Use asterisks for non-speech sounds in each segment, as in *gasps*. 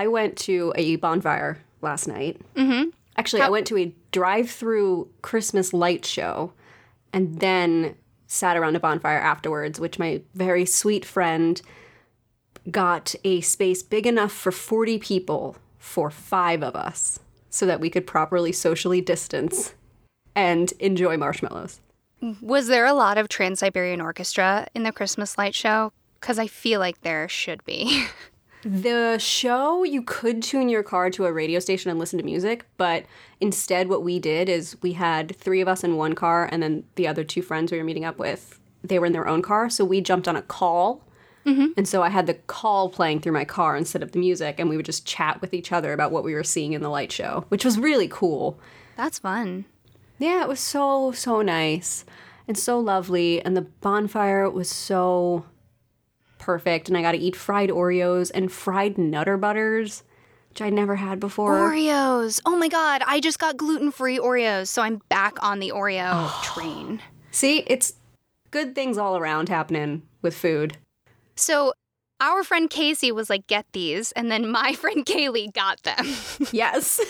I went to a bonfire last night. Mm-hmm. Actually, I went to a drive-through Christmas light show, and then sat around a bonfire afterwards, which my very sweet friend got a space big enough for 40 people for five of us so that we could properly socially distance and enjoy marshmallows. Was there a lot of Trans Siberian Orchestra in the Christmas light show? Because I feel like there should be. *laughs* The show, you could tune your car to a radio station and listen to music, but instead, what we did is we had three of us in one car, and then the other two friends we were meeting up with, they were in their own car. So we jumped on a call. Mm-hmm. And so I had the call playing through my car instead of the music, and we would just chat with each other about what we were seeing in the light show, which was really cool. That's fun. Yeah, it was so, so nice and so lovely. And the bonfire was so perfect. And I got to eat fried Oreos and fried Nutter Butters, which I'd never had before. Oreos. Oh my god, I just got gluten free Oreos, so I'm back on the Oreo *sighs* train. See, it's good things all around happening with food. So our friend Casey was like, get these. And then my *laughs* friend Kaylee got them. *laughs* Yes.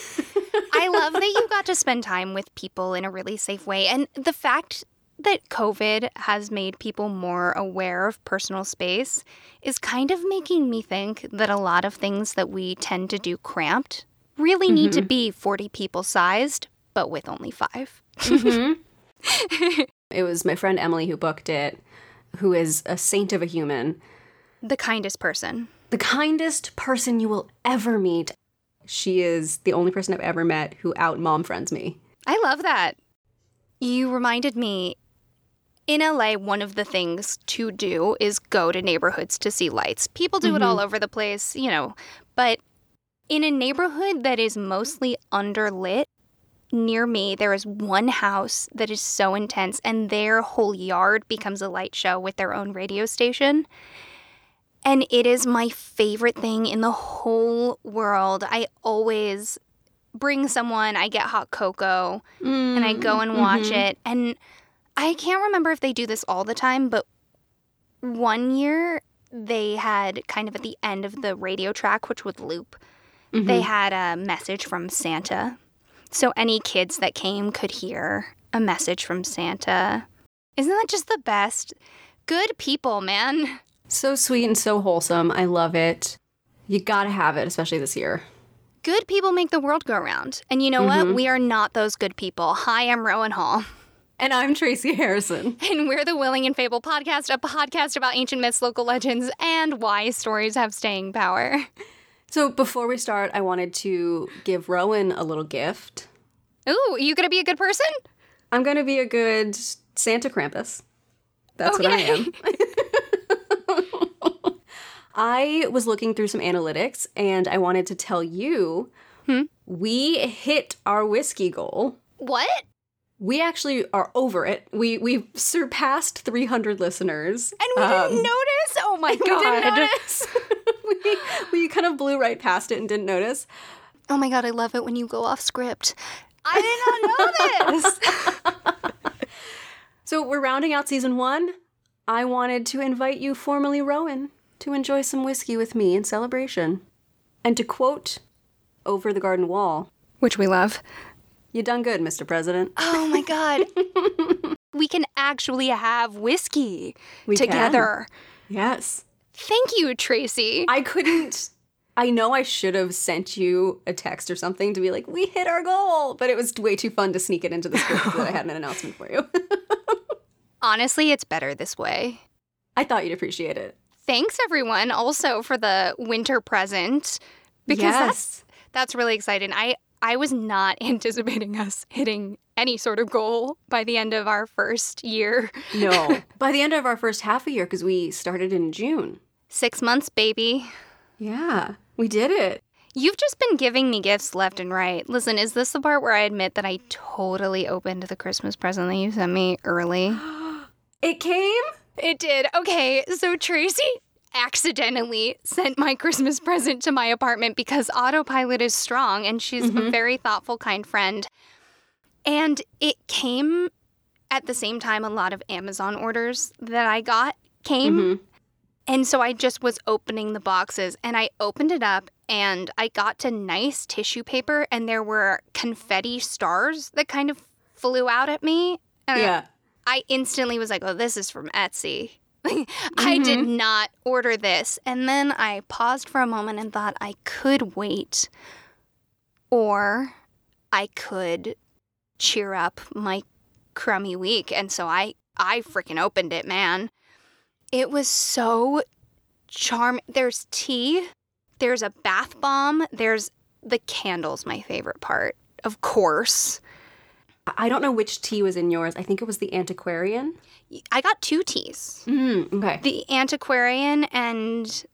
I love that you got to spend time with people in a really safe way. And the fact that COVID has made people more aware of personal space is kind of making me think that a lot of things that we tend to do cramped really need to mm-hmm. be 40 people sized, but with only five. Mm-hmm. *laughs* it was my friend Emily who booked it, who is a saint of a human. The kindest person. the kindest person you will ever meet. She is the only person I've ever met who out mom friends me. I love that. You reminded me in LA, one of the things to do is go to neighborhoods to see lights. People do it all mm-hmm. over the place, you know, but in a neighborhood that is mostly underlit, near me, there is one house that is so intense, and their whole yard becomes a light show with their own radio station. And it is my favorite thing in the whole world. I always bring someone, I get hot cocoa, and I go and mm-hmm. watch mm-hmm. it. And I can't remember if they do this all the time, but one year they had kind of at the end of the radio track, which would loop, they mm-hmm. had a message from Santa. So any kids that came could hear a message from Santa. Isn't that just the best? Good people, man. So sweet and so wholesome. I love it. You gotta have it, especially this year. Good people make the world go round. And you know what? Mm-hmm. We are not those good people. Hi, I'm Rowan Hall. And I'm Tracy Harrison. And we're the Willing and Fable podcast, a podcast about ancient myths, local legends, and why stories have staying power. So before we start, I wanted to give Rowan a little gift. Ooh, you gonna be a good person? I'm gonna be a good Santa Krampus. That's what I am. *laughs* I was looking through some analytics and I wanted to tell you hmm? we hit our whiskey goal. What? We actually are over it. We we've surpassed 300 listeners. And we Um, didn't notice? Oh my *laughs* we didn't god. notice. *laughs* we, we kind of blew right past it and didn't notice. Oh my god, I love it when you go off script. I did not *laughs* know this. So we're rounding out season one. I wanted to invite you, formerly Rowan, to enjoy some whiskey with me in celebration. And to quote Over the Garden Wall, Which we love. You done good, Mr. President. Oh my god. *laughs* we can actually have whiskey We can. together. Yes. Thank you, Tracy. I couldn't. I know I should have sent you a text or something to be like, we hit our goal, but it was way too fun to sneak it into the script that I had an announcement for you. *laughs* Honestly, it's better this way. I thought you'd appreciate it. Thanks everyone also for the winter present because that's that's really exciting. I I was not *laughs* anticipating us hitting any sort of goal by the end of our first year. no. *laughs* By the end of our first half a year, because we started in June. 6 months, baby. Yeah, we did it. You've just been giving me gifts left and right. Listen, is this the part where I admit that I totally opened the Christmas present that you sent me early? *gasps* It came? It did. Okay, so Tracy accidentally sent my Christmas *laughs* present to my apartment because autopilot is strong and she's a mm-hmm. very thoughtful, kind friend. And it came at the same time a lot of Amazon orders that I got came. Mm-hmm. And so I just was opening the boxes and I opened it up and I got to nice tissue paper and there were confetti stars that kind of flew out at me. And Yeah. I instantly was like, oh, this is from Etsy. *laughs* I did mm-hmm. not order this. And then I paused for a moment and thought I could wait or I could cheer up my crummy week. And so I I freaking opened it, man. It was so charming. There's tea, there's a bath bomb, there's the candles, my favorite part. Of course. I don't know which tea was in yours. I think it was the antiquarian. I got two teas. Mm, okay. The antiquarian and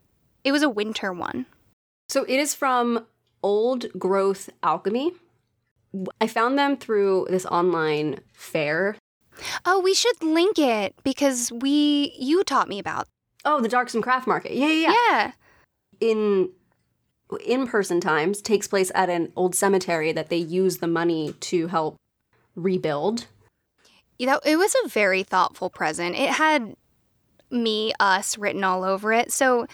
it was a winter one. So it is from Old Growth Alchemy. I found them through this online fair. Oh, we should link it because we you taught me about. Oh, the Darksome Craft Market. Yeah, yeah, yeah. Yeah. In in-person times takes place at an old cemetery that they use the money to help rebuild. You know, it was a very thoughtful present. It had me, us written all over it. So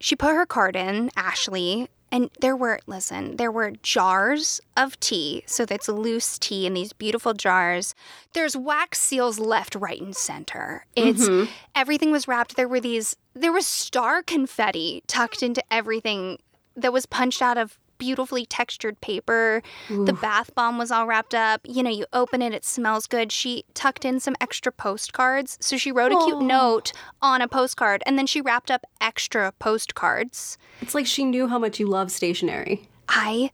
she put her card in, Ashley, and there were, listen, there were jars of tea. So that's loose tea in these beautiful jars. There's wax seals left, right, and center. It's mm-hmm. everything was wrapped. There were these, there was star confetti tucked into everything that was punched out of beautifully textured paper. The bath bomb was all wrapped up. You know, you open it, it smells good. She tucked in some extra postcards. So she wrote a cute note on a postcard and then she wrapped up extra postcards. It's like she knew how much you love stationery. I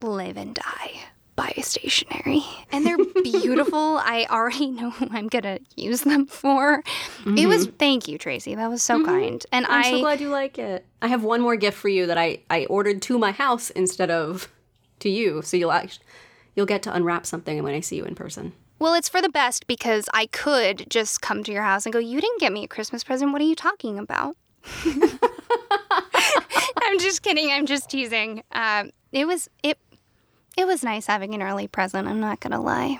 live and die by stationery. And they're *laughs* beautiful. I already know who I'm going to use them for. It was, thank you, Tracy. That was so kind. And I'm I, so glad you like it. I have one more gift for you that I, I ordered to my house instead of to you. So you'll actually you'll get to unwrap something when I see you in person. Well, it's for the best because I could just come to your house and go, You didn't get me a Christmas present. What are you talking about? *laughs* *laughs* I'm just kidding. I'm just teasing. Um, it was it it was nice having an early present. I'm not gonna lie.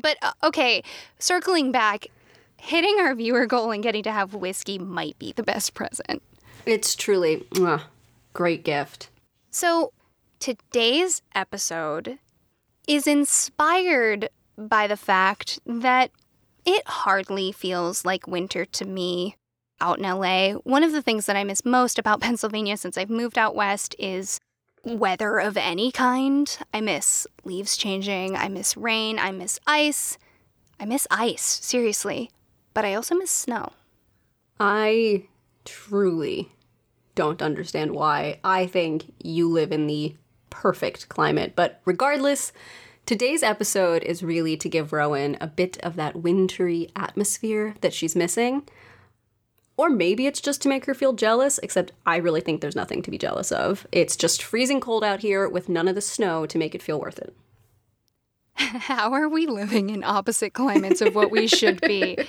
But uh, okay, circling back, hitting our viewer goal and getting to have whiskey might be the best present. It's truly mwah, great gift. So, today's episode is inspired by the fact that it hardly feels like winter to me out in LA. One of the things that I miss most about *laughs* Pennsylvania since I've moved out west is weather of any kind. I miss leaves changing, I miss rain, I miss ice. I miss ice, seriously. But I also miss snow. I truly don't understand why. I think you live in the perfect climate. But regardless, today's episode is really to give Rowan a bit of that wintry atmosphere that she's missing. Or maybe it's just to make her feel jealous, except I really think there's nothing to be jealous of. It's just freezing cold out here with none of the snow to make it feel worth it. *laughs* How are we living in opposite climates of what we should be? *laughs*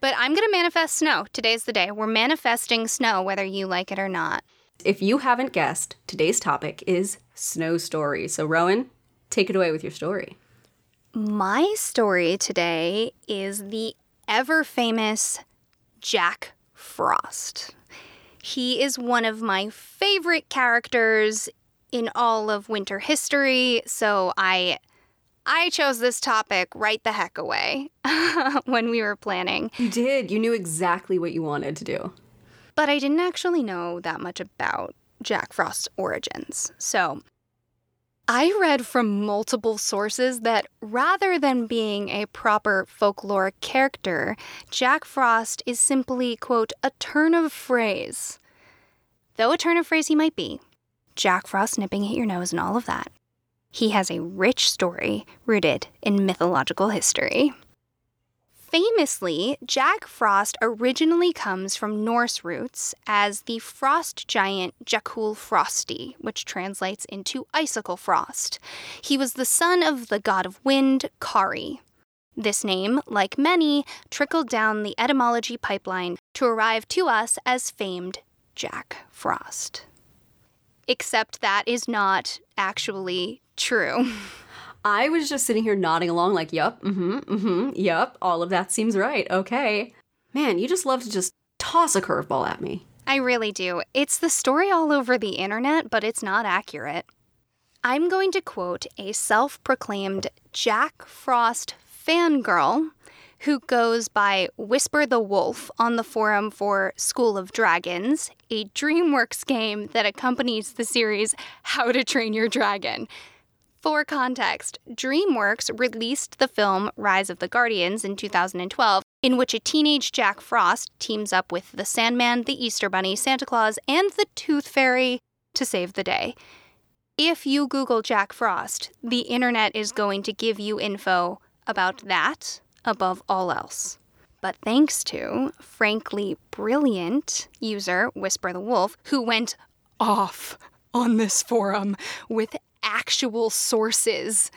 But I'm going to manifest snow. Today's the day. We're manifesting snow, whether you like it or not. If you haven't guessed, today's topic is snow stories. So, Rowan, take it away with your story. My story today is the ever famous Jack Frost. He is one of my favorite characters in all of winter history, so I I chose this topic right the heck away *laughs* when we were planning. You did. You knew exactly what you wanted to do. But I didn't actually know that much about Jack Frost's origins. So I read from multiple sources that rather than being a proper folkloric character, Jack Frost is simply, quote, a turn of phrase. Though a turn of phrase he might be, Jack Frost nipping at your nose and all of that, he has a rich story rooted in mythological history. Famously, Jack Frost originally comes from Norse roots as the frost giant Jakul Frosti, which translates into icicle frost. He was the son of the god of wind, Kari. This name, like many, trickled down the etymology pipeline to arrive to us as famed Jack Frost. Except that is not actually true. *laughs* I was just sitting here nodding along, like, yup, mm hmm, mm hmm, yup, all of that seems right. Okay. Man, you just love to just toss a curveball at me. I really do. It's the story all over the internet, but it's not accurate. I'm going to quote a self proclaimed Jack Frost fangirl who goes by Whisper the Wolf on the forum for School of Dragons, a DreamWorks game that accompanies the series How to Train Your Dragon. For context, DreamWorks released the film Rise of the Guardians in 2012, in which a teenage Jack Frost teams up with the Sandman, the Easter Bunny, Santa Claus, and the Tooth Fairy to save the day. If you Google Jack Frost, the internet is going to give you info about that above all else. But thanks to frankly brilliant user Whisper the Wolf, who went off on this forum with actual sources.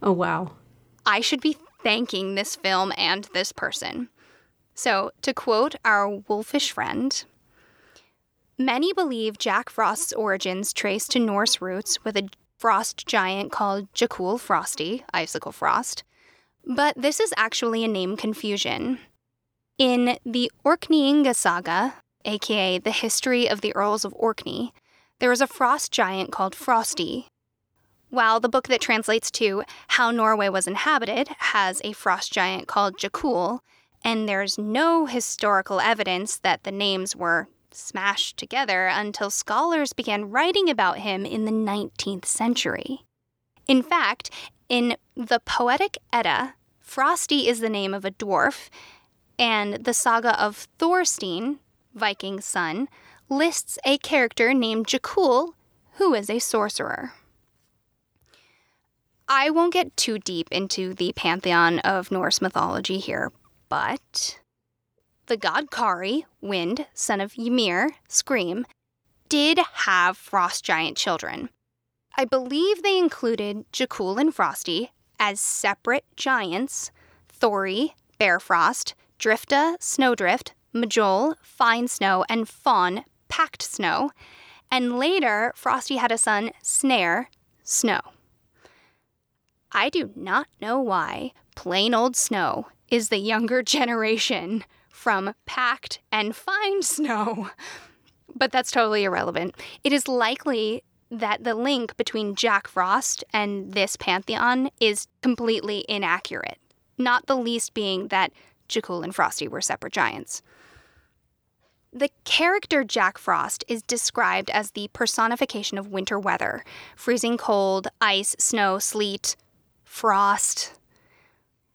Oh, wow. I should be thanking this film and this person. So, to quote our wolfish friend, many believe Jack Frost's origins trace to Norse roots with a frost giant called Jakul Frosty, Icicle Frost. But this is actually a name confusion. In the Orkneyinga saga, aka the history of the Earls of Orkney, there is a frost giant called Frosty while the book that translates to How Norway Was Inhabited has a frost giant called Jakul, and there's no historical evidence that the names were smashed together until scholars began writing about him in the 19th century. In fact, in the Poetic Edda, Frosty is the name of a dwarf, and the saga of Thorstein, Viking's son, lists a character named Jakul who is a sorcerer. I won't get too deep into the pantheon of Norse mythology here, but the god Kari, wind, son of Ymir, scream, did have frost giant children. I believe they included Jakul and Frosty as separate giants Thori, Bearfrost, Drifta, Snowdrift, Majol, Fine Snow, and Fawn, Packed Snow. And later, Frosty had a son, Snare, Snow. I do not know why plain old snow is the younger *laughs* generation from packed and fine *laughs* snow. But that's totally irrelevant. It is likely that the link between Jack Frost and this pantheon is completely inaccurate, not the least being that Jakul and Frosty were separate giants. The character Jack Frost is described as the personification of winter weather freezing cold, ice, snow, sleet, frost.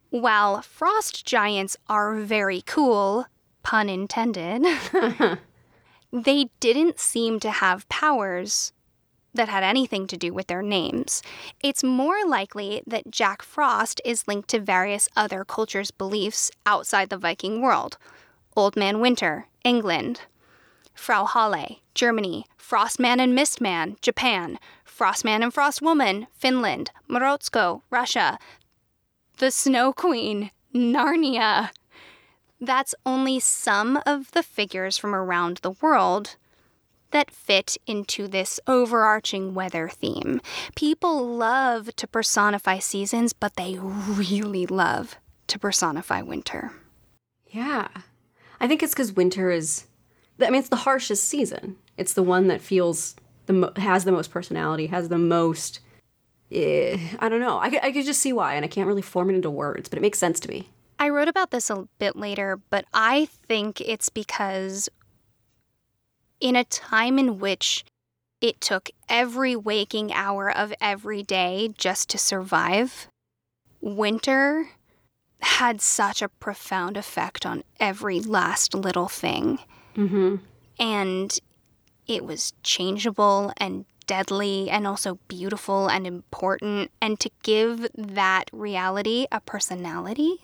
While frost giants are very cool, pun intended, *laughs* they didn't seem to have powers that had anything to do with their names. It's more likely that Jack Frost is linked to various other cultures' beliefs outside the Viking world Old Man Winter, England, Frau Holle, Germany, Frostman and Mistman, Japan, Frostman and Frostwoman, Finland, Morozko, Russia, the Snow Queen, Narnia. That's only some of the figures from around the world that fit into this overarching weather theme. People love to personify seasons, but they really love to personify winter. Yeah. I think it's because winter is, I mean, it's the harshest season. It's the one that feels the mo- has the most personality, has the most. Eh, I don't know. I could, I could just see why, and I can't really form it into words, but it makes sense to me. I wrote about this a bit later, but I think it's because in a time in which it took every waking hour of every day just to survive, winter had such a profound effect on every last little thing. Mm-hmm. And it was changeable and deadly and also beautiful and important. And to give that reality a personality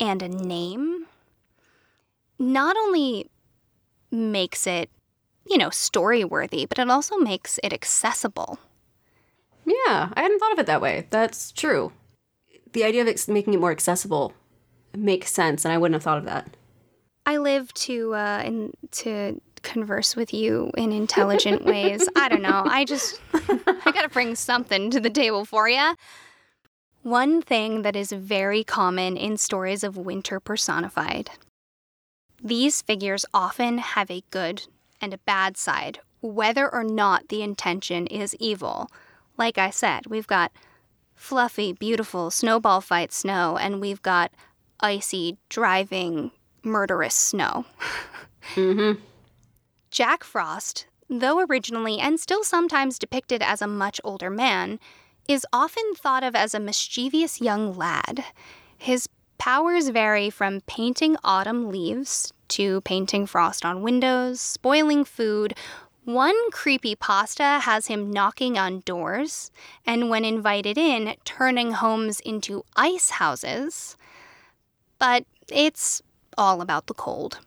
and a name not only makes it, you know, story worthy, but it also makes it accessible. Yeah, I hadn't thought of it that way. That's true. The idea of ex- making it more accessible makes sense, and I wouldn't have thought of that. I live to uh, in, to converse with you in intelligent *laughs* ways. I don't know. I just I got to bring something to the table for you. One thing that is very common in stories of winter personified These figures often have a good and a bad side, whether or not the intention is evil. Like I said, we've got fluffy, beautiful snowball fight snow, and we've got icy, driving, murderous snow. *laughs* Mm-hmm. Jack Frost, though originally and still sometimes depicted as a much older man, is often thought of as a mischievous young lad. His powers vary from painting autumn leaves to painting frost on windows, spoiling food. One creepy pasta has him knocking on doors, and when invited in, turning homes into ice houses. But it's all about the cold.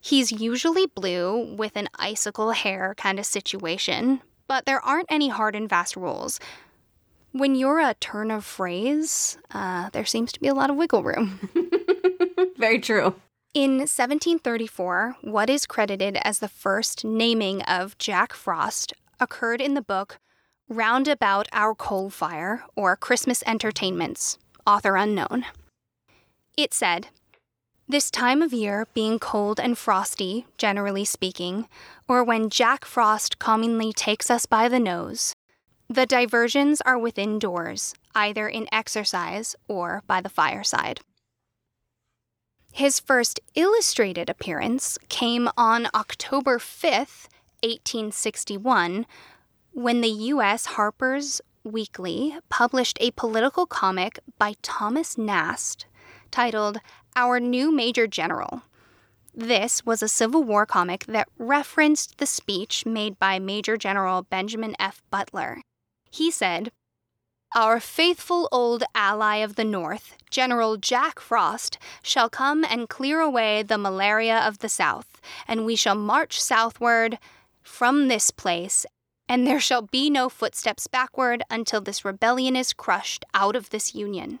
He's usually blue with an icicle hair kind of situation, but there aren't any hard and fast rules. When you're a turn of phrase, uh, there seems to be a lot of wiggle room. *laughs* Very true. In 1734, what is credited as the first naming of Jack Frost occurred in the book Round About Our Coal Fire or Christmas Entertainments, author unknown. It said, This time of year being cold and frosty, generally speaking, or when Jack Frost commonly takes us by the nose, the diversions are within doors, either in exercise or by the fireside. His first illustrated appearance came on October 5th, 1861, when the U.S. Harper's Weekly published a political comic by Thomas Nast titled Our New Major General. This was a Civil War comic that referenced the speech made by Major General Benjamin F. Butler. He said, Our faithful old ally of the North, General Jack Frost, shall come and clear away the malaria of the South, and we shall march southward from this place, and there shall be no footsteps backward until this rebellion is crushed out of this Union.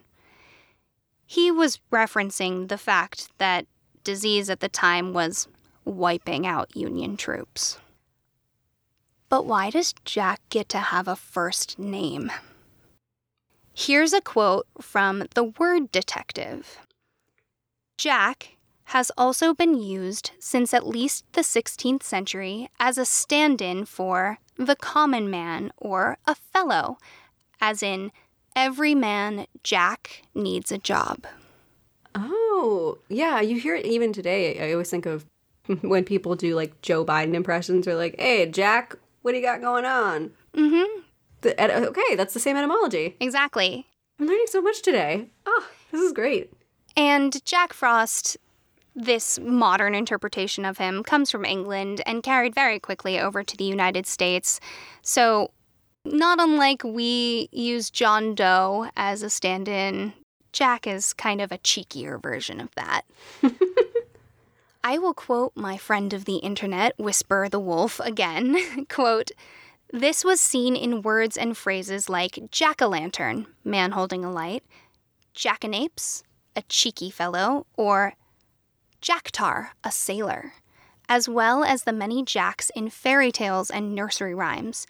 He was referencing the fact that disease at the time was wiping out Union troops. But why does Jack get to have a first name? Here's a quote from The Word Detective Jack has also been used since at least the 16th century as a stand in for the common man or a fellow, as in, every man Jack needs a job. Oh, yeah. You hear it even today. I always think of *laughs* when people do like Joe Biden impressions or like, hey, Jack, what do you got going on? Mm hmm. Okay, that's the same etymology. Exactly. I'm learning so much today. Oh, this is great. And Jack Frost, this modern interpretation of him, comes from England and carried very quickly over to the United States. So, not unlike we use John Doe as a stand in, Jack is kind of a cheekier version of that. *laughs* I will quote my friend of the internet, Whisper the Wolf, again. *laughs* quote, this was seen in words and phrases like jack o' lantern, man holding a light, jackanapes, a cheeky fellow, or jacktar, a sailor, as well as the many jacks in fairy tales and nursery rhymes.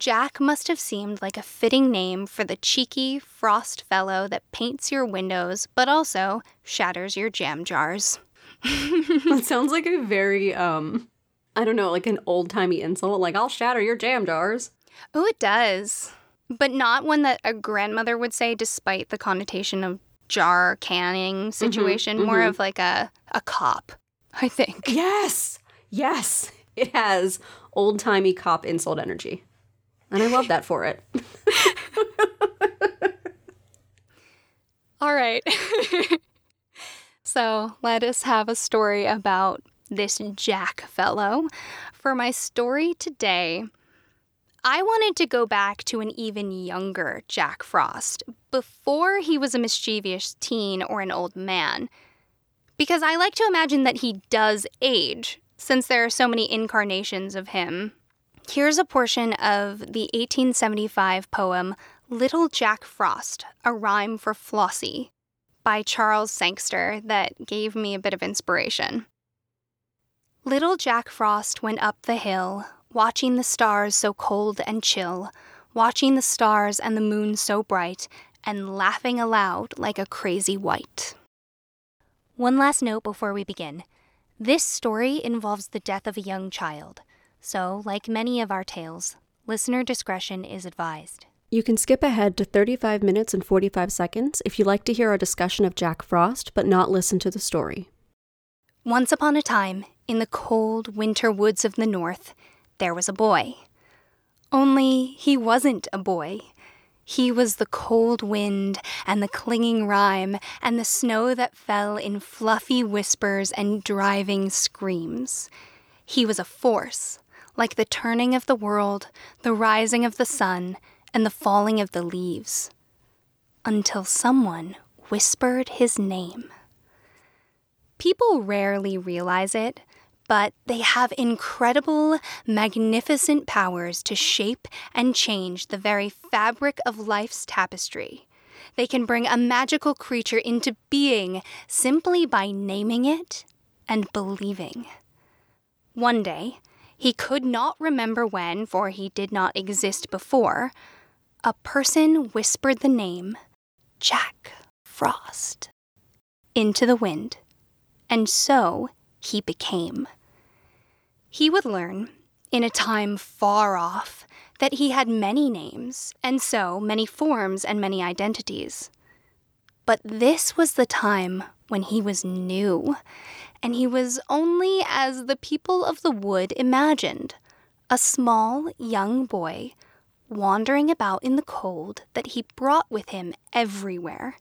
Jack must have seemed like a fitting name for the cheeky, frost fellow that paints your windows but also shatters your jam jars. *laughs* That sounds like a very, um, I don't know, like an old timey insult. Like, I'll shatter your jam jars. Oh, it does. But not one that a grandmother would say, despite the connotation of jar canning situation. More of like a, a cop, I think. Yes, yes, it has old timey cop insult energy. And I love that for it. All right. *laughs* so let us have a story about this Jack fellow. For my story today, I wanted to go back to an even younger Jack Frost, before he was a mischievous teen or an old man. Because I like to imagine that he does age, since there are so many incarnations of him. Here's a portion of the 1875 poem Little Jack Frost, a rhyme for Flossie, by Charles Sangster, that gave me a bit of inspiration. Little Jack Frost went up the hill, watching the stars so cold and chill, watching the stars and the moon so bright, and laughing aloud like a crazy wight. One last note before we begin. This story involves the death of a young child, so, like many of our tales, listener discretion is advised. You can skip ahead to 35 minutes and 45 seconds if you like to hear our discussion of Jack Frost but not listen to the story. Once upon a time, in the cold winter woods of the north, there was a boy. Only he wasn't a boy. He was the cold wind and the clinging rime and the snow that fell in fluffy whispers and driving screams. He was a force, like the turning of the world, the rising of the sun, and the falling of the leaves. Until someone whispered his name. People rarely realize it, but they have incredible, magnificent powers to shape and change the very fabric of life's tapestry. They can bring a magical creature into being simply by naming it and believing. One day, he could not remember when, for he did not exist before, a person whispered the name Jack Frost into the wind, and so he became. He would learn, in a time far off, that he had many names, and so many forms and many identities. But this was the time when he was new, and he was only as the people of the wood imagined a small young boy wandering about in the cold that he brought with him everywhere.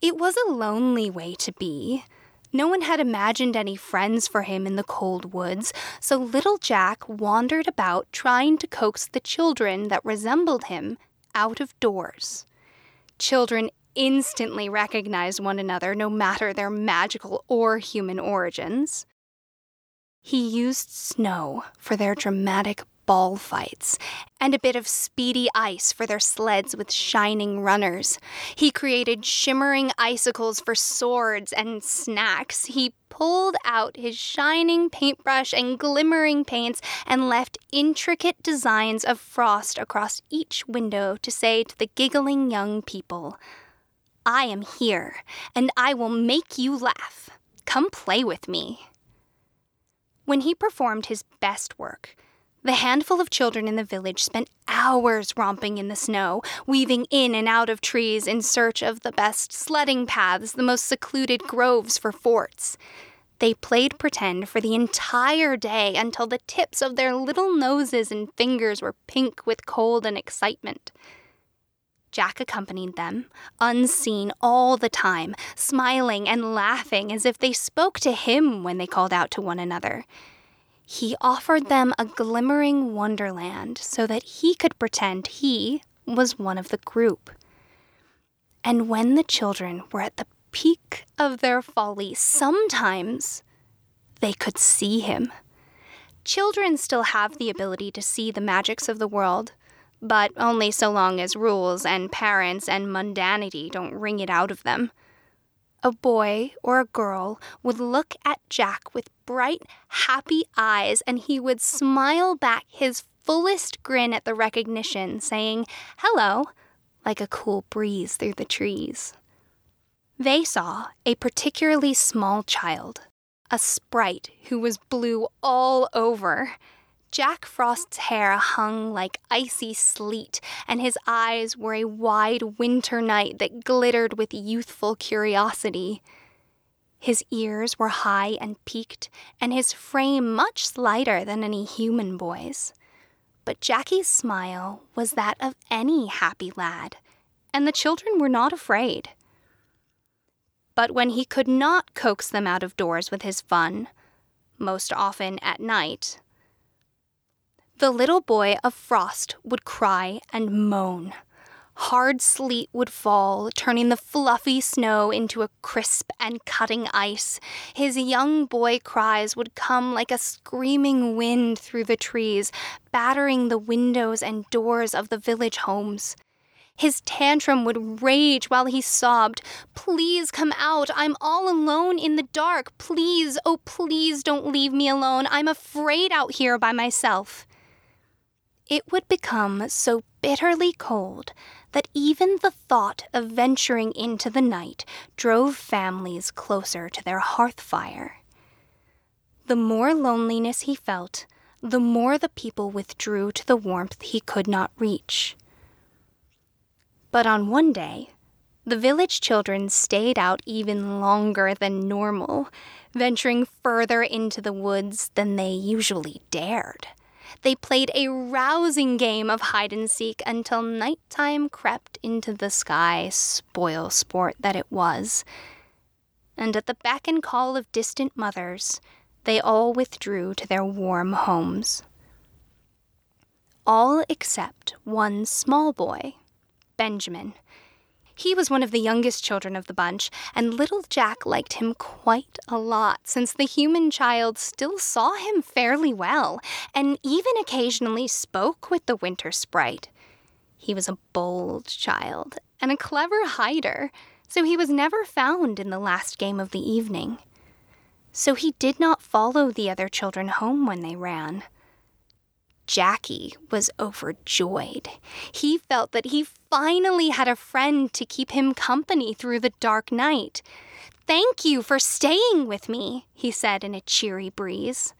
It was a lonely way to be, no one had imagined any friends for him in the cold woods, so little Jack wandered about trying to coax the children that resembled him out of doors. Children instantly recognize one another no matter their magical or human origins. He used snow for their dramatic ball fights, and a bit of speedy ice for their sleds with shining runners. He created shimmering icicles for swords and snacks. He pulled out his shining paintbrush and glimmering paints and left intricate designs of frost across each window to say to the giggling young people, I am here, and I will make you laugh. Come play with me. When he performed his best work, the handful of children in the village spent hours romping in the snow, weaving in and out of trees in search of the best sledding paths, the most secluded groves for forts. They played pretend for the entire day until the tips of their little noses and fingers were pink with cold and excitement. Jack accompanied them, unseen all the time, smiling and laughing as if they spoke to him when they called out to one another he offered them a glimmering wonderland so that he could pretend he was one of the group. And when the children were at the peak of their folly, sometimes they could see him. Children still have the ability to see the magics of the world, but only so long as rules and parents and mundanity don't wring it out of them a boy or a girl would look at Jack with bright, happy eyes, and he would smile back his fullest grin at the recognition, saying, Hello, like a cool breeze through the trees. They saw a particularly small child, a sprite who was blue all over Jack Frost's hair hung like icy sleet, and his eyes were a wide winter night that glittered with youthful curiosity. His ears were high and peaked, and his frame much slighter than any human boy's. But Jackie's smile was that of any happy lad, and the children were not afraid. But when he could not coax them out of doors with his fun, most often at night, the little boy of frost would cry and moan. Hard sleet would fall, turning the fluffy snow into a crisp and cutting ice. His young boy cries would come like a screaming wind through the trees, battering the windows and doors of the village homes. His tantrum would rage while he sobbed, Please come out. I'm all alone in the dark. Please, oh, please don't leave me alone. I'm afraid out here by myself it would become so bitterly cold that even the thought of venturing into the night drove families closer to their hearth fire. The more loneliness he felt, the more the people withdrew to the warmth he could not reach. But on one day, the village children stayed out even longer than normal, venturing further into the woods than they usually dared. They played a rousing game of hide and seek until nighttime crept into the sky, spoil sport that it was. And at the beck and call of distant mothers, they all withdrew to their warm homes. All except one small boy, Benjamin. He was one of the youngest children of the bunch, and little Jack liked him quite a lot, since the human child still saw him fairly well, and even occasionally spoke with the winter sprite. He was a bold child, and a clever hider, so he was never found in the last game of the evening so he did not follow the other children home when they ran. Jackie was overjoyed. He felt that he finally had a friend to keep him company through the dark night. Thank you for staying with me, he said in a cheery breeze.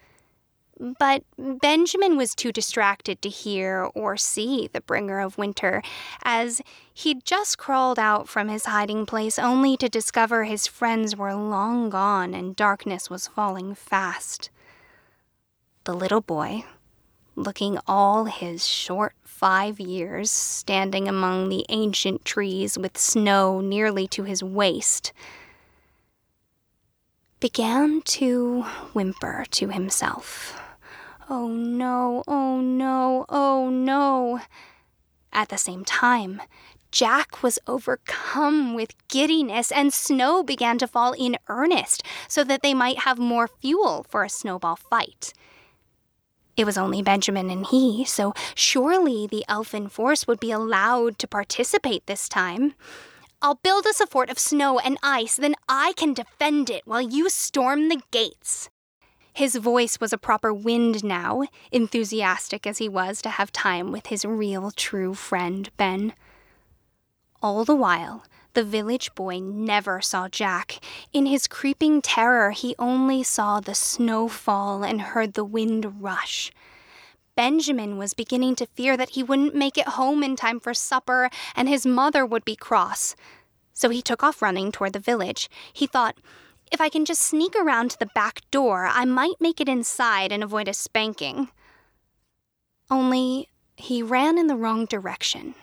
But Benjamin was too distracted to hear or see the bringer of winter, as he'd just crawled out from his hiding place only to discover his friends were long gone and darkness was falling fast. The little boy, looking all his short five years, standing among the ancient trees with snow nearly to his waist, began to whimper to himself. Oh no, oh no, oh no. At the same time, Jack was overcome with giddiness, and snow began to fall in earnest so that they might have more fuel for a snowball fight. It was only Benjamin and he, so surely the elfin force would be allowed to participate this time. I'll build us a fort of snow and ice, then I can defend it while you storm the gates. His voice was a proper wind now, enthusiastic as he was to have time with his real true friend, Ben. All the while, the village boy never saw Jack. In his creeping terror, he only saw the snow fall and heard the wind rush. Benjamin was beginning to fear that he wouldn't make it home in time for supper and his mother would be cross. So he took off running toward the village. He thought, if I can just sneak around to the back door, I might make it inside and avoid a spanking. Only he ran in the wrong direction.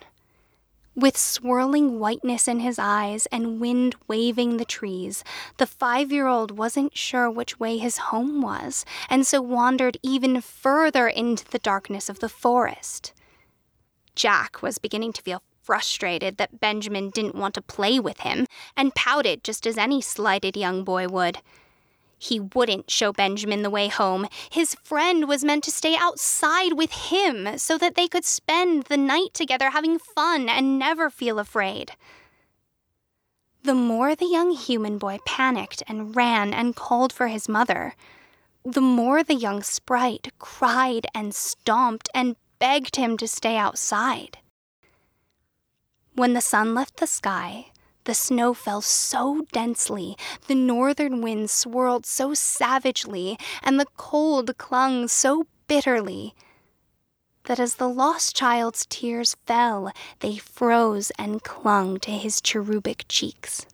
With swirling whiteness in his eyes and wind waving the trees, the five year old wasn't sure which way his home was, and so wandered even further into the darkness of the forest. Jack was beginning to feel frustrated that Benjamin didn't want to play with him, and pouted just as any slighted young boy would. He wouldn't show Benjamin the way home. His friend was meant to stay outside with him so that they could spend the night together having fun and never feel afraid. The more the young human boy panicked and ran and called for his mother, the more the young sprite cried and stomped and begged him to stay outside. When the sun left the sky, the snow fell so densely, the northern wind swirled so savagely, and the cold clung so bitterly that as the lost child's tears fell, they froze and clung to his cherubic cheeks.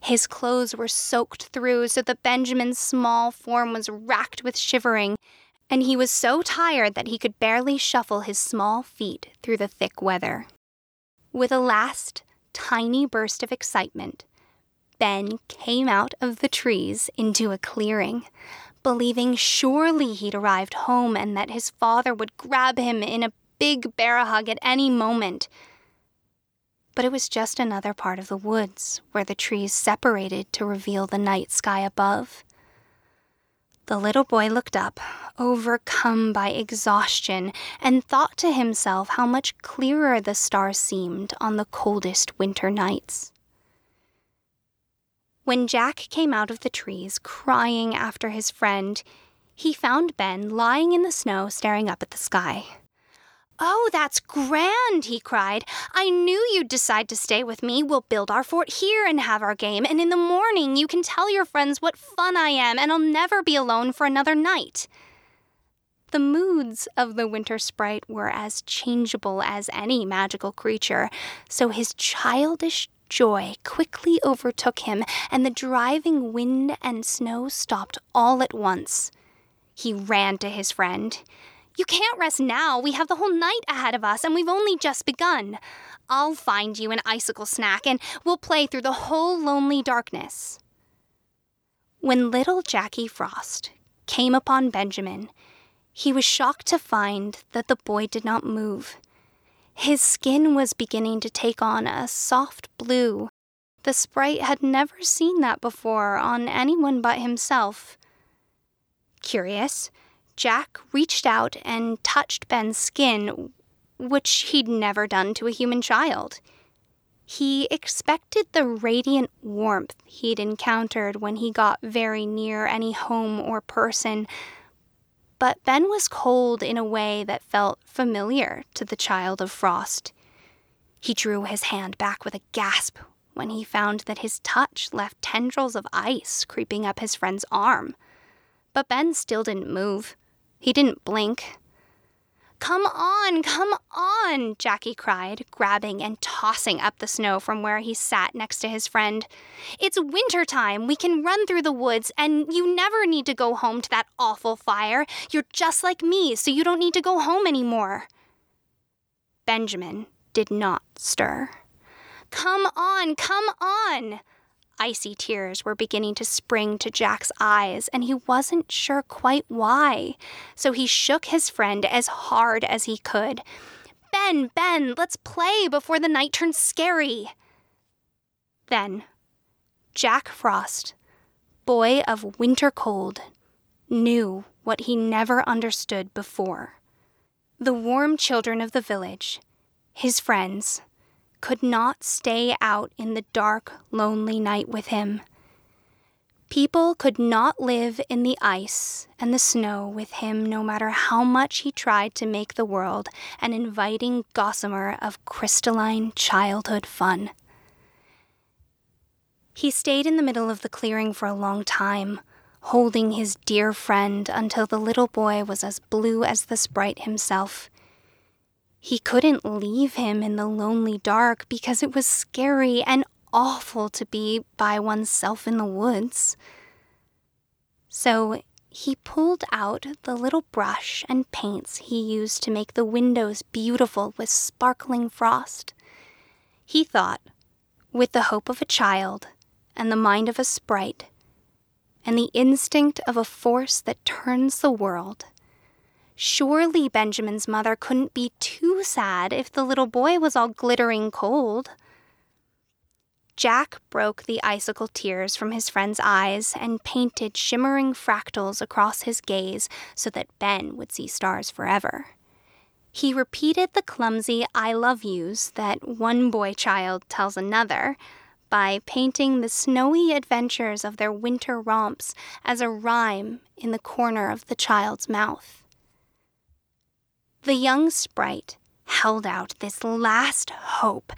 His clothes were soaked through so that Benjamin's small form was racked with shivering, and he was so tired that he could barely shuffle his small feet through the thick weather. With a last tiny burst of excitement, Ben came out of the trees into a clearing, believing surely he'd arrived home and that his father would grab him in a big bear hug at any moment. But it was just another part of the woods where the trees separated to reveal the night sky above. The little boy looked up, overcome by exhaustion, and thought to himself how much clearer the stars seemed on the coldest winter nights. When Jack came out of the trees, crying after his friend, he found Ben lying in the snow staring up at the sky. Oh, that's grand, he cried. I knew you'd decide to stay with me. We'll build our fort here and have our game, and in the morning you can tell your friends what fun I am, and I'll never be alone for another night. The moods of the winter sprite were as changeable as any magical creature, so his childish joy quickly overtook him, and the driving wind and snow stopped all at once. He ran to his friend. You can't rest now. We have the whole night ahead of us, and we've only just begun. I'll find you an icicle snack, and we'll play through the whole lonely darkness. When little Jackie Frost came upon Benjamin, he was shocked to find that the boy did not move. His skin was beginning to take on a soft blue. The sprite had never seen that before on anyone but himself. Curious, Jack reached out and touched Ben's skin, which he'd never done to a human child. He expected the radiant warmth he'd encountered when he got very near any home or person, but Ben was cold in a way that felt familiar to the child of frost. He drew his hand back with a gasp when he found that his touch left tendrils of ice creeping up his friend's arm. But Ben still didn't move. He didn't blink. Come on, come on, Jackie cried, grabbing and tossing up the snow from where he sat next to his friend. It's winter time. We can run through the woods, and you never need to go home to that awful fire. You're just like me, so you don't need to go home anymore. Benjamin did not stir. Come on, come on! Icy tears were beginning to spring to Jack's eyes, and he wasn't sure quite why. So he shook his friend as hard as he could. Ben, Ben, let's play before the night turns scary. Then, Jack Frost, boy of winter cold, knew what he never understood before. The warm children of the village, his friends, could not stay out in the dark, lonely night with him. People could not live in the ice and the snow with him no matter how much he tried to make the world an inviting gossamer of crystalline childhood fun. He stayed in the middle of the clearing for a long time, holding his dear friend until the little boy was as blue as the sprite himself. He couldn't leave him in the lonely dark because it was scary and awful to be by oneself in the woods. So he pulled out the little brush and paints he used to make the windows beautiful with sparkling frost. He thought, with the hope of a child and the mind of a sprite, and the instinct of a force that turns the world, Surely Benjamin's mother couldn't be too sad if the little boy was all glittering cold. Jack broke the icicle tears from his friend's eyes and painted shimmering fractals across his gaze so that Ben would see stars forever. He repeated the clumsy I love yous that one boy child tells another by painting the snowy adventures of their winter romps as a rhyme in the corner of the child's mouth. The young sprite held out this last hope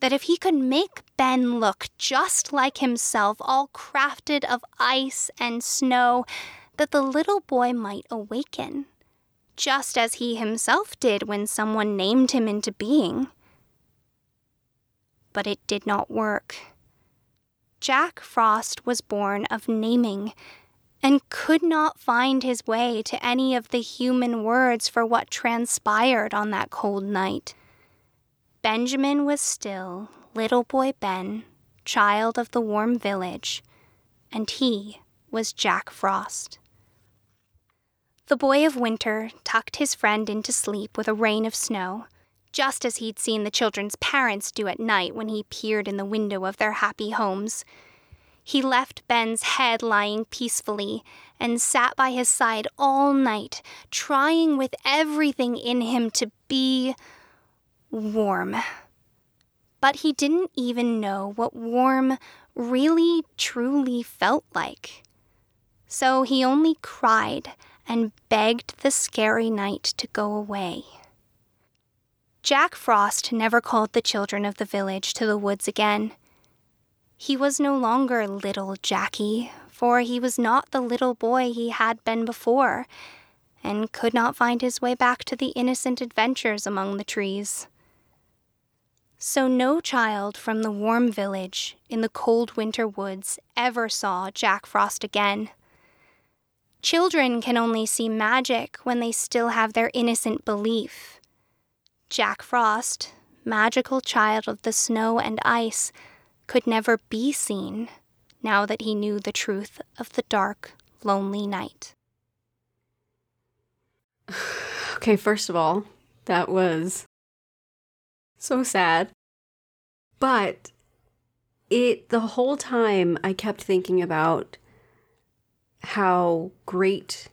that if he could make Ben look just like himself, all crafted of ice and snow, that the little boy might awaken, just as he himself did when someone named him into being. But it did not work. Jack Frost was born of naming and could not find his way to any of the human words for what transpired on that cold night. Benjamin was still little boy Ben, child of the warm village, and he was Jack Frost. The boy of winter tucked his friend into sleep with a rain of snow, just as he'd seen the children's parents do at night when he peered in the window of their happy homes. He left Ben's head lying peacefully and sat by his side all night, trying with everything in him to be warm. But he didn't even know what warm really truly felt like. So he only cried and begged the scary night to go away. Jack Frost never called the children of the village to the woods again. He was no longer little Jackie, for he was not the little boy he had been before, and could not find his way back to the innocent adventures among the trees. So no child from the warm village in the cold winter woods ever saw Jack Frost again. Children can only see magic when they still have their innocent belief. Jack Frost, magical child of the snow and ice, could never be seen now that he knew the truth of the dark, lonely night. *sighs* Okay, first of all, that was so sad. But it the whole time I kept thinking about how great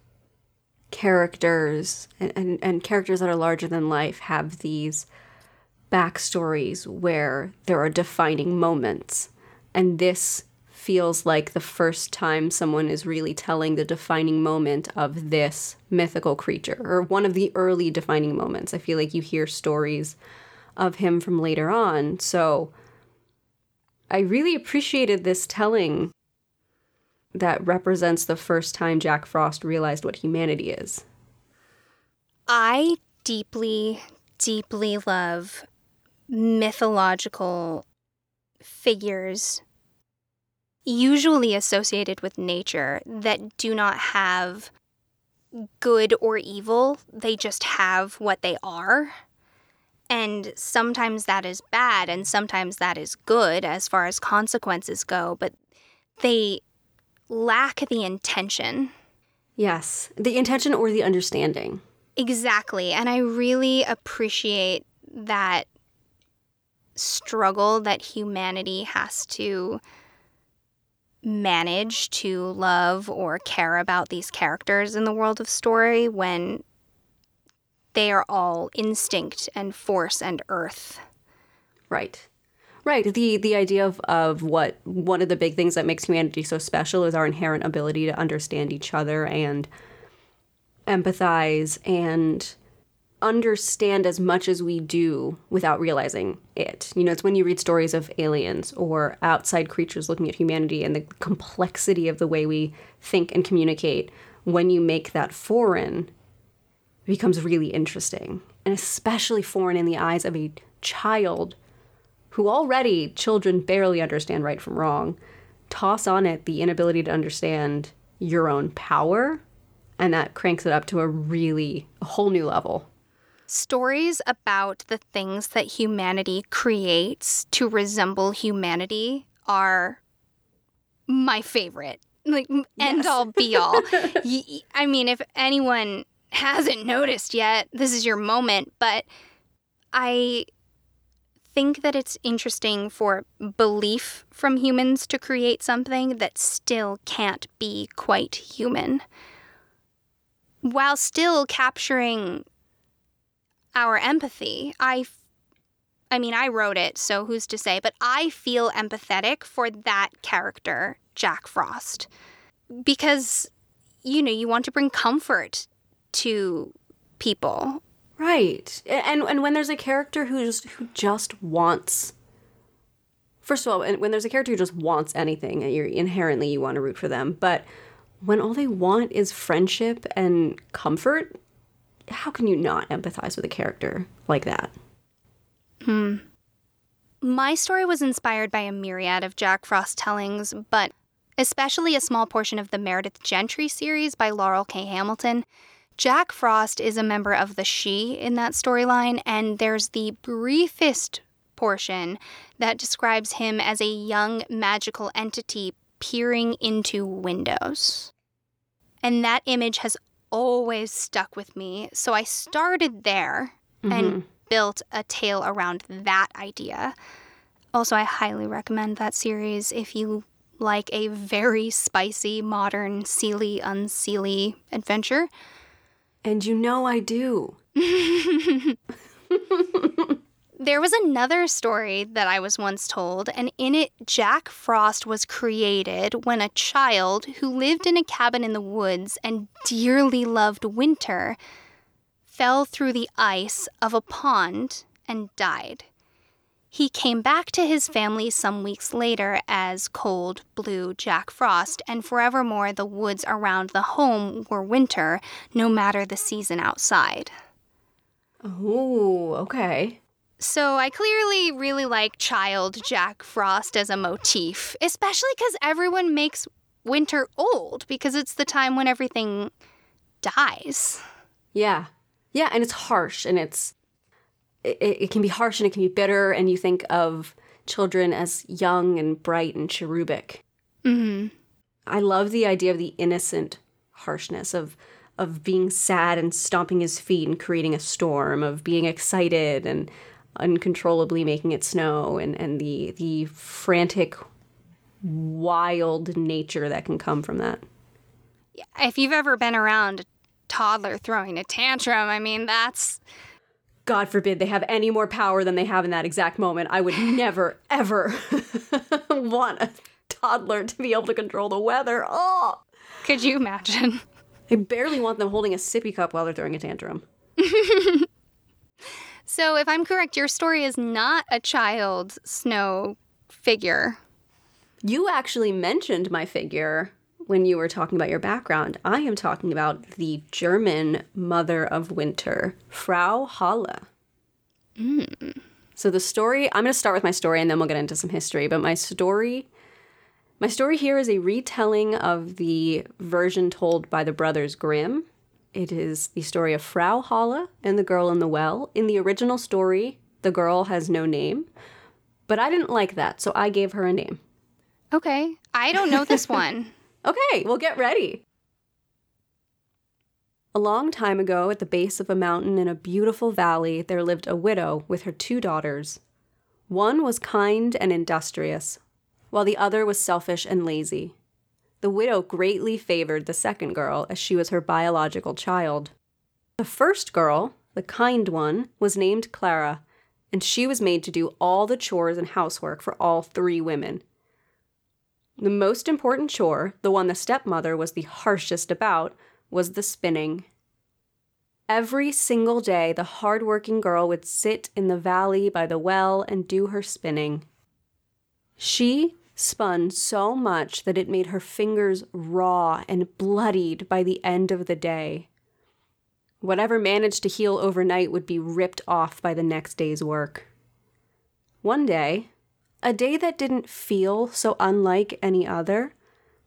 characters and, and, and characters that are larger than life have these backstories where there are defining moments. And this feels like the first time someone is really telling the defining moment of this mythical creature, or one of the early defining moments. I feel like you hear stories of him from later on. So I really appreciated this telling that represents the first time Jack Frost realized what humanity is. I deeply, deeply love mythological figures usually associated with nature that do not have good or evil, they just have what they are. And sometimes that is bad, and sometimes that is good as far as consequences go, but they lack the intention. Yes, the intention or the understanding. Exactly. And I really appreciate that struggle that humanity has to manage to love or care about these characters in the world of story when they are all instinct and force and earth. Right. Right. The the idea of, of what one of the big things that makes humanity so special is our inherent ability to understand each other and empathize and understand as much as we do without realizing it. You know, it's when you read stories of aliens or outside creatures looking at humanity and the complexity of the way we think and communicate, when you make that foreign, becomes really interesting. And especially foreign in the eyes of a child who already children barely understand right from wrong. Toss on it the inability to understand your own power, and that cranks it up to a really a whole new level. Stories about the things that humanity creates to resemble humanity are my favorite. Like, yes. end all be all. *laughs* I mean, if anyone hasn't noticed yet, this is your moment, but I think that it's interesting for belief from humans to create something that still can't be quite human while still capturing our empathy. I I mean, I wrote it, so who's to say, but I feel empathetic for that character, Jack Frost. Because you know, you want to bring comfort to people. Right. And and when there's a character who's who just wants First of all, when there's a character who just wants anything, you're inherently you want to root for them, but when all they want is friendship and comfort, how can you not empathize with a character like that? Hmm. My story was inspired by a myriad of Jack Frost tellings, but especially a small portion of the Meredith Gentry series by Laurell K. Hamilton. Jack Frost is a member of the Sidhe in that storyline, and there's the briefest portion that describes him as a young magical entity peering into windows. And that image has always stuck with me. So I started there mm-hmm. and built a tale around that idea. Also, I highly recommend that series if you like a very spicy, modern, seelie, unseelie adventure. And you know I do. *laughs* *laughs* There was another story that I was once told, and in it, Jack Frost was created when a child who lived in a cabin in the woods and dearly loved winter fell through the ice of a pond and died. He came back to his family some weeks later as cold, blue Jack Frost, and forevermore the woods around the home were winter, no matter the season outside. Oh, okay. So I clearly really like child Jack Frost as a motif, especially because everyone makes winter old because it's the time when everything dies. Yeah. Yeah, and it's harsh and it's it, it can be harsh and it can be bitter and you think of children as young and bright and cherubic. Mhm. I love the idea of the innocent harshness of of being sad and stomping his feet and creating a storm, of being excited and uncontrollably making it snow and, and the the frantic wild nature that can come from that. If you've ever been around a toddler throwing a tantrum, I mean, that's God forbid they have any more power than they have in that exact moment. I would *sighs* never, ever *laughs* want a toddler to be able to control the weather. Oh, could you imagine? I barely want them holding a sippy cup while they're throwing a tantrum. *laughs* So, if I'm correct, your story is not a child snow figure. You actually mentioned my figure when you were talking about your background. I am talking about the German mother of winter, Frau Holle. Hmm. So the story, I'm going to start with my story and then we'll get into some history, but my story my story here is a retelling of the version told by the brothers Grimm. It is the story of Frau Holle and the girl in the well. In the original story, the girl has no name, but I didn't like that, so I gave her a name. Okay. I don't know this one. *laughs* Okay, well, get ready. A long time ago, at the base of a mountain in a beautiful valley, there lived a widow with her two daughters. One was kind and industrious, while the other was selfish and lazy. The widow greatly favored the second girl, as she was her biological child. The first girl, the kind one, was named Clara, and she was made to do all the chores and housework for all three women. The most important chore, the one the stepmother was the harshest about, was the spinning. Every single day, the hard-working girl would sit in the valley by the well and do her spinning. She spun so much that it made her fingers raw and bloodied by the end of the day. Whatever managed to heal overnight would be ripped off by the next day's work. One day, a day that didn't feel so unlike any other,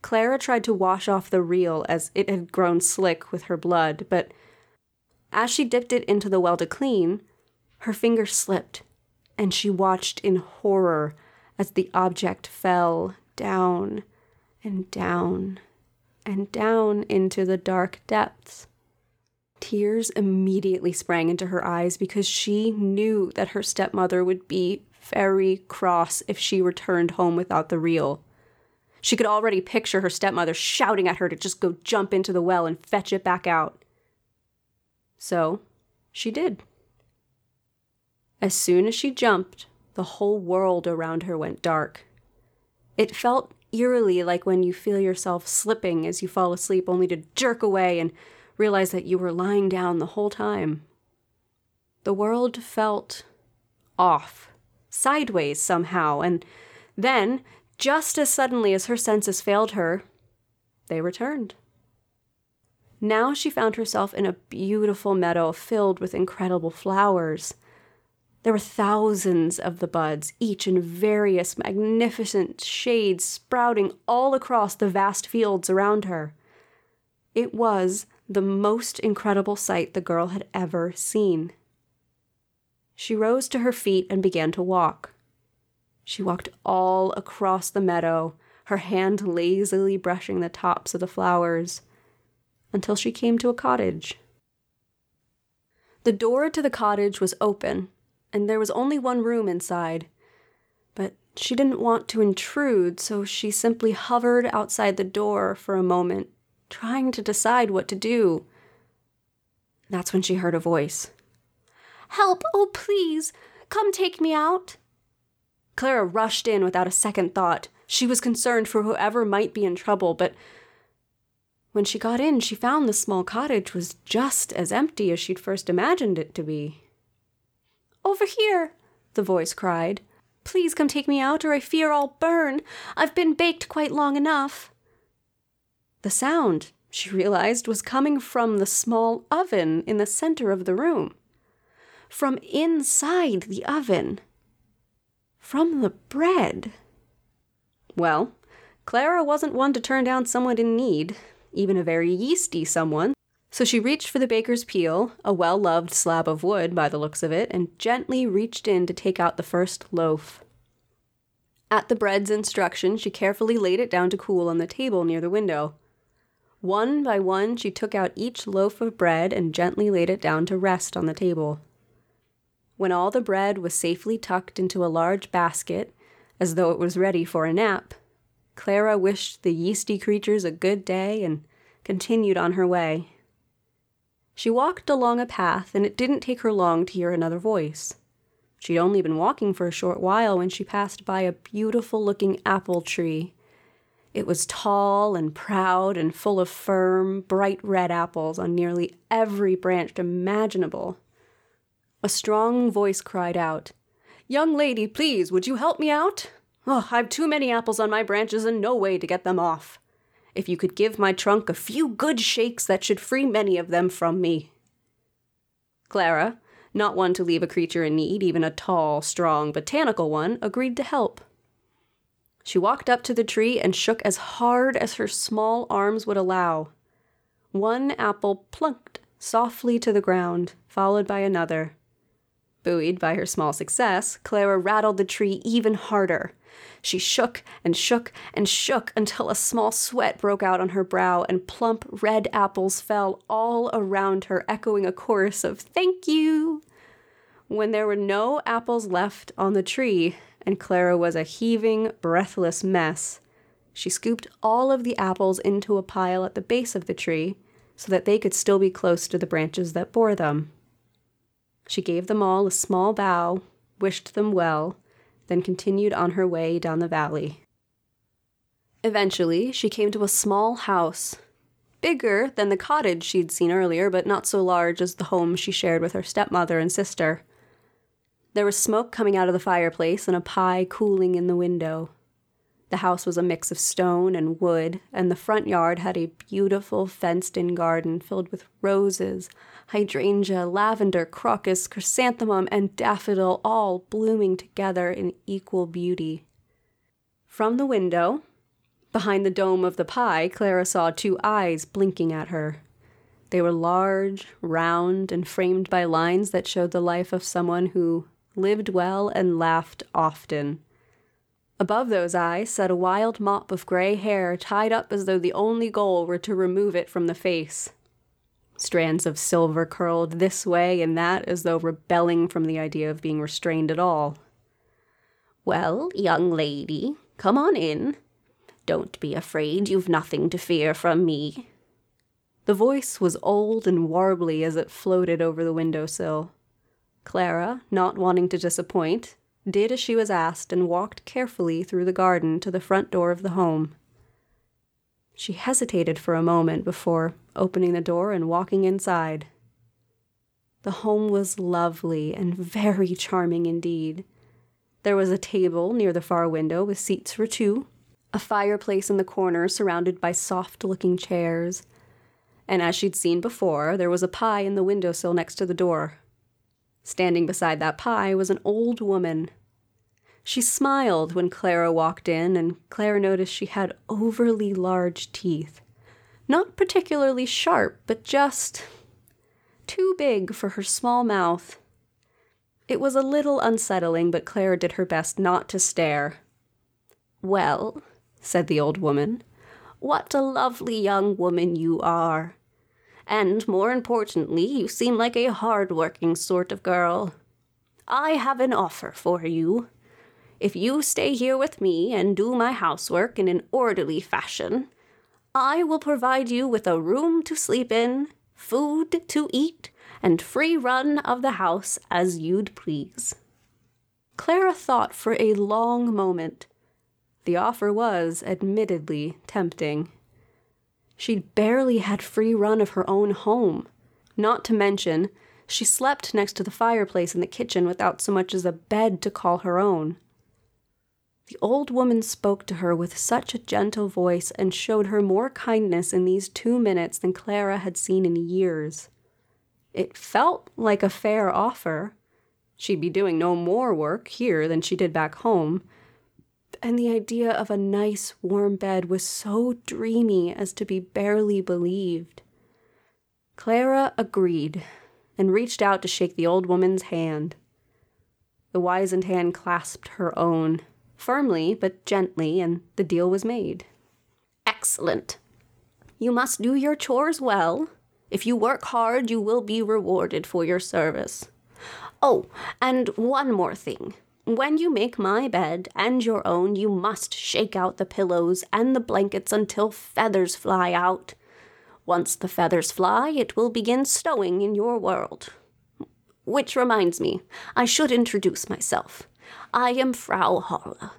Clara tried to wash off the reel as it had grown slick with her blood, but as she dipped it into the well to clean, her finger slipped, and she watched in horror as the object fell down and down and down into the dark depths. Tears immediately sprang into her eyes because she knew that her stepmother would be very cross if she returned home without the reel. She could already picture her stepmother shouting at her to just go jump into the well and fetch it back out. So she did. As soon as she jumped, the whole world around her went dark. It felt eerily like when you feel yourself slipping as you fall asleep, only to jerk away and realize that you were lying down the whole time. The world felt off, sideways somehow, and then, just as suddenly as her senses failed her, they returned. Now she found herself in a beautiful meadow filled with incredible flowers. There were thousands of the buds, each in various magnificent shades, sprouting all across the vast fields around her. It was the most incredible sight the girl had ever seen. She rose to her feet and began to walk. She walked all across the meadow, her hand lazily brushing the tops of the flowers, until she came to a cottage. The door to the cottage was open, and there was only one room inside. But she didn't want to intrude, so she simply hovered outside the door for a moment, trying to decide what to do. That's when she heard a voice. Help! Oh, please! Come take me out! Clara rushed in without a second thought. She was concerned for whoever might be in trouble, but when she got in, she found the small cottage was just as empty as she'd first imagined it to be. Over here, the voice cried. Please come take me out, or I fear I'll burn. I've been baked quite long enough. The sound, she realized, was coming from the small oven in the center of the room. From inside the oven. From the bread. Well, Clara wasn't one to turn down someone in need, even a very yeasty someone, so she reached for the baker's peel, a well loved slab of wood by the looks of it, and gently reached in to take out the first loaf. At the bread's instruction, she carefully laid it down to cool on the table near the window. One by one, she took out each loaf of bread and gently laid it down to rest on the table. When all the bread was safely tucked into a large basket, as though it was ready for a nap, Clara wished the yeasty creatures a good day and continued on her way. She walked along a path, and it didn't take her long to hear another voice. She'd only been walking for a short while when she passed by a beautiful looking apple tree. It was tall and proud and full of firm, bright red apples on nearly every branch imaginable. A strong voice cried out, Young lady, please, would you help me out? Oh, I've too many apples on my branches and no way to get them off. If you could give my trunk a few good shakes, that should free many of them from me. Clara, not one to leave a creature in need, even a tall, strong, botanical one, agreed to help. She walked up to the tree and shook as hard as her small arms would allow. One apple plunked softly to the ground, followed by another. Buoyed by her small success, Clara rattled the tree even harder. She shook and shook and shook until a small sweat broke out on her brow and plump red apples fell all around her, echoing a chorus of thank you. When there were no apples left on the tree, and Clara was a heaving, breathless mess, she scooped all of the apples into a pile at the base of the tree so that they could still be close to the branches that bore them. She gave them all a small bow, wished them well, then continued on her way down the valley. Eventually, she came to a small house, bigger than the cottage she'd seen earlier, but not so large as the home she shared with her stepmother and sister. There was smoke coming out of the fireplace and a pie cooling in the window. The house was a mix of stone and wood, and the front yard had a beautiful fenced in garden filled with roses, hydrangea, lavender, crocus, chrysanthemum, and daffodil all blooming together in equal beauty. From the window, behind the dome of the pie, Clara saw two eyes blinking at her. They were large, round, and framed by lines that showed the life of someone who lived well and laughed often. Above those eyes sat a wild mop of gray hair tied up as though the only goal were to remove it from the face. Strands of silver curled this way and that as though rebelling from the idea of being restrained at all. Well, young lady, come on in. Don't be afraid, you've nothing to fear from me. The voice was old and warbly as it floated over the window sill. Clara, not wanting to disappoint, did as she was asked and walked carefully through the garden to the front door of the home. She hesitated for a moment before opening the door and walking inside. The home was lovely and *laughs* very charming indeed. There was a table near the far window with seats for two, a fireplace in the corner surrounded by soft looking chairs, and as she'd seen before, there was a pie in the windowsill next to the door. Standing beside that pie was an old woman. She smiled when Clara walked in, and Clara noticed she had overly large teeth. Not particularly sharp, but just too big for her small mouth. It was a little unsettling, but Clara did her best not to stare. Well, said the old woman, what a lovely young woman you are. And more importantly, you seem like a hard-working sort of girl. I have an offer for you. If you stay here with me and do my housework in an orderly fashion, I will provide you with a room to sleep in, food to eat, and free run of the house as you'd please. Clara thought for a long moment. The offer was, admittedly, tempting. She'd barely had free run of her own home. Not to mention, She slept next to the fireplace in the kitchen without so much as a bed to call her own. The old woman spoke to her with such a gentle voice and showed her more kindness in these two minutes than Clara had seen in years. It felt like a fair offer. She'd be doing no more work here than she did back home. And the idea of a nice warm bed was so dreamy as to be barely believed. Clara agreed and reached out to shake the old woman's hand. The wizened hand clasped her own firmly but gently, and the deal was made. Excellent. You must do your chores well. If you work hard, you will be rewarded for your service. Oh, and one more thing. When you make my bed and your own, you must shake out the pillows and the blankets until feathers fly out. Once the feathers fly, it will begin snowing in your world. Which reminds me, I should introduce myself. I am Frau Holle.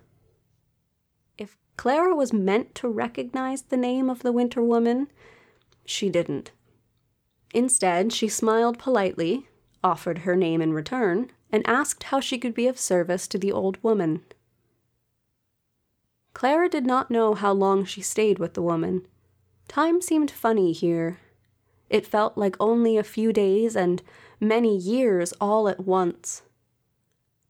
If Clara was meant to recognize the name of the Winter Woman, she didn't. Instead, she smiled politely, offered her name in return, and asked how she could be of service to the old woman. Clara did not know how long she stayed with the woman. Time seemed funny here. It felt like only a few days and many years all at once.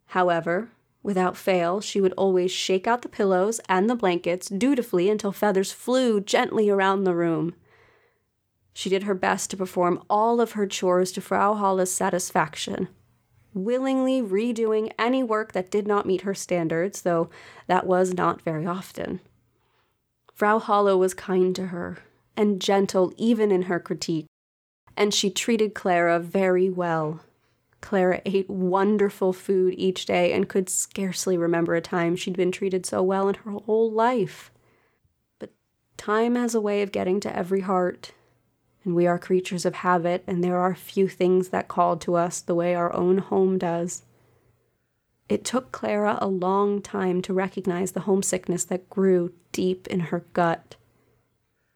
However, without fail, she would always shake out the pillows and the blankets dutifully until feathers flew gently around the room. She did her best to perform all of her chores to Frau Holle's satisfaction, willingly redoing any work that did not meet her standards, though that was not very often. Frau Holle was kind to her and gentle even in her critique, and she treated Clara very well. Clara ate wonderful food each day and could scarcely remember a time she'd been treated so well in her whole life. But time has a way of getting to every heart, and we are creatures of habit, and there are few things that call to us the way our own home does. It took Clara a long time to recognize the homesickness that grew deep in her gut.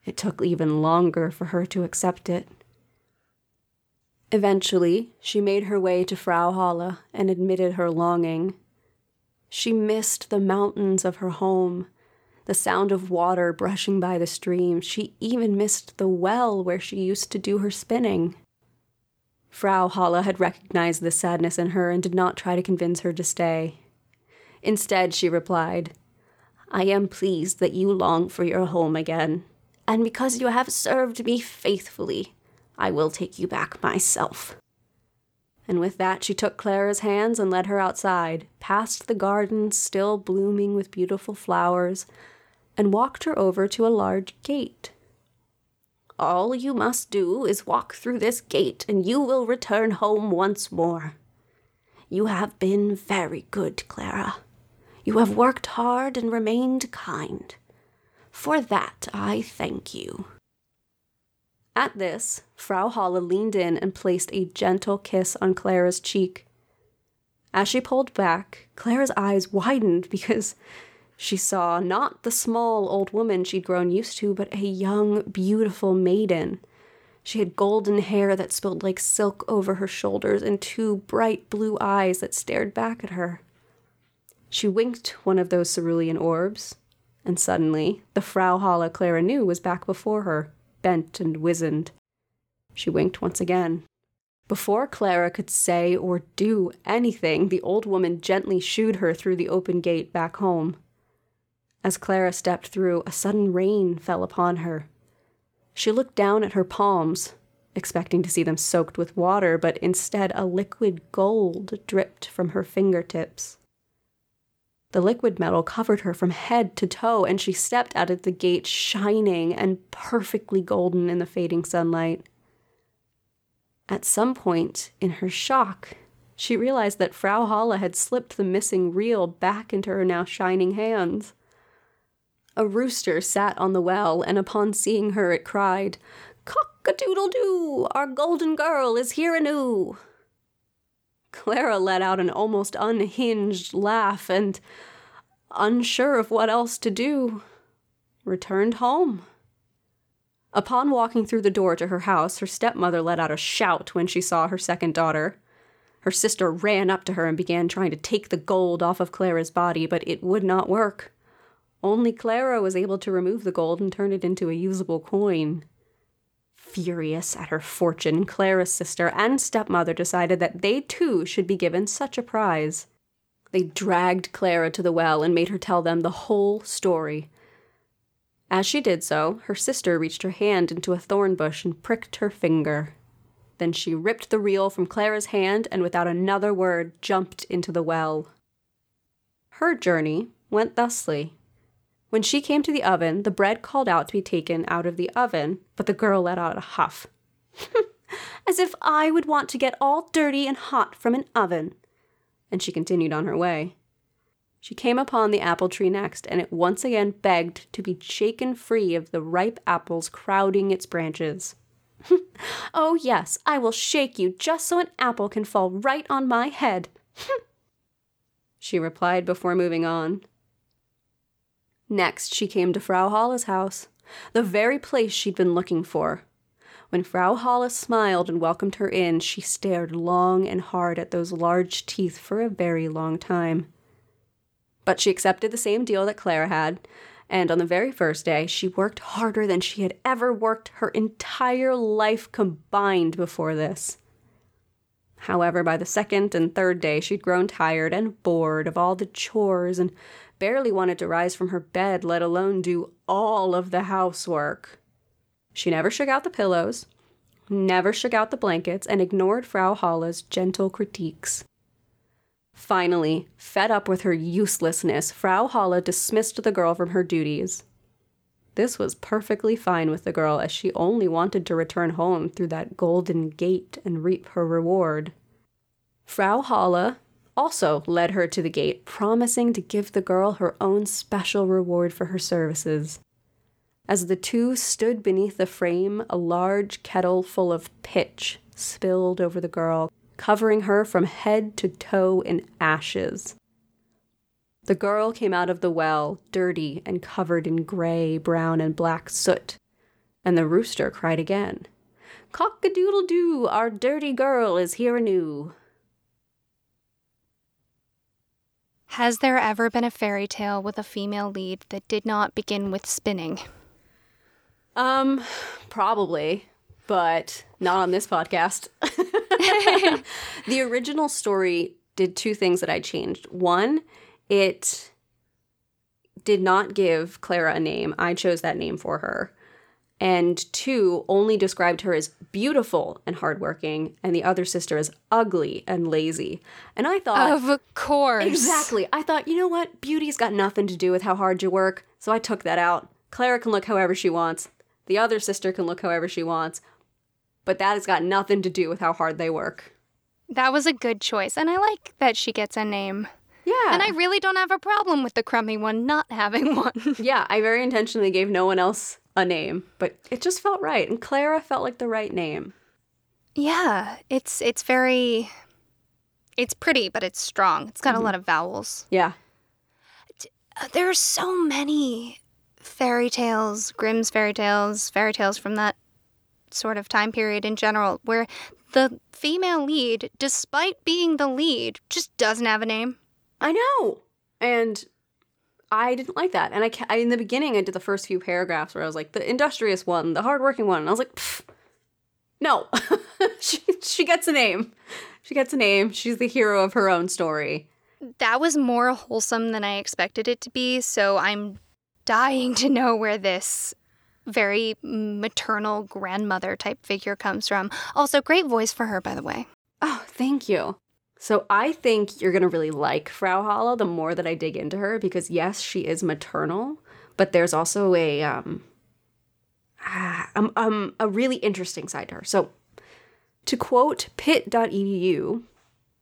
It took even longer for her to accept it. Eventually, she made her way to Frau Holle and admitted her longing. She missed the mountains of her home, the sound of water brushing by the stream. She even missed the well where she used to do her spinning. Frau Holle had recognized the sadness in her and did not try to convince her to stay. Instead, she replied, I am pleased that you long for your home again, and because you have served me faithfully, I will take you back myself. And with that, she took Clara's hands and led her outside, past the garden still blooming with beautiful flowers, and walked her over to a large gate. All you must do is walk through this gate, and you will return home once more. You have been very good, Clara. You have worked hard and remained kind. For that I thank you. At this, Frau Holle leaned in and placed a gentle kiss on Clara's cheek. As she pulled back, Clara's eyes widened *laughs* because she saw not the small old woman she'd grown used to, but a young, beautiful maiden. She had golden hair that spilled like silk over her shoulders and two bright blue eyes that stared back at her. She winked one of those cerulean orbs, and suddenly the Frau Holle Clara knew was back before her bent and wizened. She winked once again. Before Clara could say or do anything, the old woman gently shooed her through the open gate back home. As Clara stepped through, a sudden rain fell upon her. She looked down at her palms, expecting to see them soaked with water, but instead a liquid gold dripped from her fingertips. The liquid metal covered her from head to toe, and she stepped out of the gate shining and perfectly golden in the fading sunlight. At some point, in her shock, she realized that Frau Holle had slipped the missing reel back into her now shining hands. A rooster sat on the well, and upon seeing her, it cried, Cock a doodle doo! Our golden girl is here anew! Clara let out an almost unhinged laugh and, unsure of what else to do, returned home. Upon walking through the door to her house, her stepmother let out a shout when she saw her second daughter. Her sister ran up to her and began trying to take the gold off of Clara's body, but it would not work. Only Clara was able to remove the gold and turn it into a usable coin. Furious at her fortune, Clara's sister and stepmother decided that they too should be given such a prize. They dragged Clara to the well and made her tell them the whole story. As she did so, her sister reached her hand into a thorn bush and pricked her finger. Then she ripped the reel from Clara's hand and without another word jumped into the well. Her journey went thusly. When she came to the oven, the bread called out to be taken out of the oven, but the girl let out a huff. *laughs* As if I would want to get all dirty and hot from an oven. And she continued on her way. She came upon the apple tree next, and it once again begged to be shaken free of the ripe apples crowding its branches. *laughs* oh, yes, I will shake you just so an apple can fall right on my head. *laughs* she replied before moving on. Next, she came to Frau Holle's house, the very place she'd been looking for. When Frau Holle smiled and welcomed her in, she stared long and hard at those large teeth for a very long time. But she accepted the same deal that Clara had, and on the very first day, she worked harder than she had ever worked her entire life combined before this. However, by the second and third day, she'd grown tired and bored of all the chores and barely wanted to rise from her bed, let alone do all of the housework. She never shook out the pillows, never shook out the blankets, and ignored Frau Holle's gentle critiques. Finally, fed up with her uselessness, Frau Holle dismissed the girl from her duties. This was perfectly fine with the girl, as she only wanted to return home through that golden gate and reap her reward. Frau Holle also led her to the gate, promising to give the girl her own special reward for her services. As the two stood beneath the frame, a large kettle full of pitch spilled over the girl, covering her from head to toe in ashes. The girl came out of the well, dirty and covered in gray, brown, and black soot, and the rooster cried again. Cock a doodle doo, our dirty girl is here anew. Has there ever been a fairy tale with a female lead that did not begin with spinning? Um, probably, but not on this podcast. *laughs* the original story did two things that I changed. One, it did not give Clara a name. I chose that name for her. And two, only described her as beautiful and hardworking, and the other sister as ugly and lazy. And I thought. Of course. Exactly. I thought, you know what? Beauty's got nothing to do with how hard you work. So I took that out. Clara can look however she wants. The other sister can look however she wants but that has got nothing to do with how hard they work. That was a good choice, and I like that she gets a name. Yeah. And I really don't have a problem with the crummy one not having *laughs* one. yeah, I very intentionally gave no one else a name, but it just felt right, and Clara felt like the right name. Yeah, it's it's very it's pretty, but it's strong. It's got mm-hmm. a lot of vowels. Yeah. Uh, there are so many fairy tales, Grimm's fairy tales, fairy tales from that sort of time period in general where the female lead, despite being the lead, just doesn't have a name. I know. And I didn't like that. And I, I, in the beginning, I did the first few paragraphs where I was like, the industrious one, the hardworking one. And I was like, no, *laughs* she, she gets a name. She gets a name. She's the hero of her own story. That was more wholesome than I expected it to be. So I'm dying to know where this very maternal grandmother type figure comes from. Also, great voice for her, by the way. Oh, thank you. So I think you're going to really like Frau Holle the more that I dig into her because yes, she is maternal, but there's also a um, um, um a really interesting side to her. So to quote pitt.edu,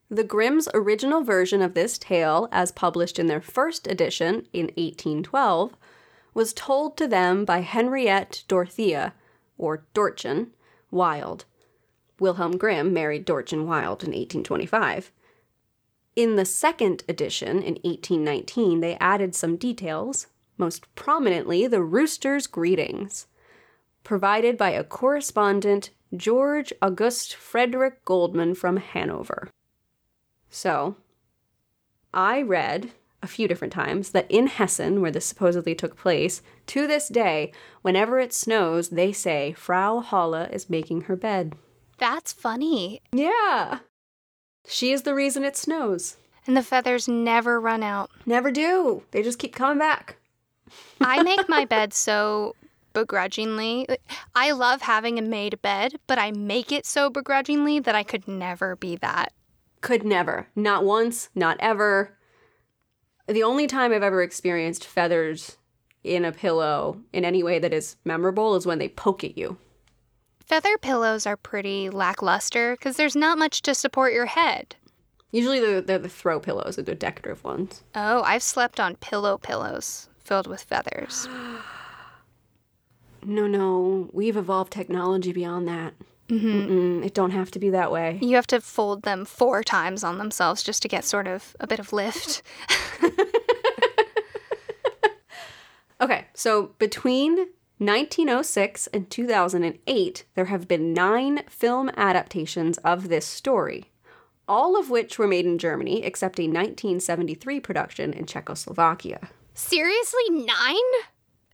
the Grimm's original version of this tale as published in their first edition in 1812 was told to them by Henriette Dorothea, or Dortchen, Wilde. Wilhelm Grimm married Dortchen Wilde in 1825. In the second edition, in 1819, they added some details, most prominently the rooster's greetings. provided by a correspondent, George August Frederick Goldman from Hanover. So, I read a few different times that in Hessen, where this supposedly took place, to this day, whenever it snows, they say Frau Holle is making her bed. That's funny. Yeah. She is the reason it snows. And the feathers never run out. Never do. They just keep coming back. I *laughs* make my bed so begrudgingly. I love having a made bed, but I make it so begrudgingly that I could never be that. Could never. Not once, not ever. The only time I've ever experienced feathers in a pillow in any way that is memorable is when they poke at you. Feather pillows are pretty lackluster because there's not much to support your head. Usually they're, they're the throw pillows, or the decorative ones. Oh, I've slept on pillow pillows filled with feathers. *gasps* No, no, we've evolved technology beyond that. Mm-hmm. It don't have to be that way. You have to fold them four times on themselves just to get sort of a bit of lift. *laughs* Okay, so between 1906 and 2008, there have been nine film adaptations of this story, all of which were made in Germany, except a 1973 production in Czechoslovakia. Seriously, nine?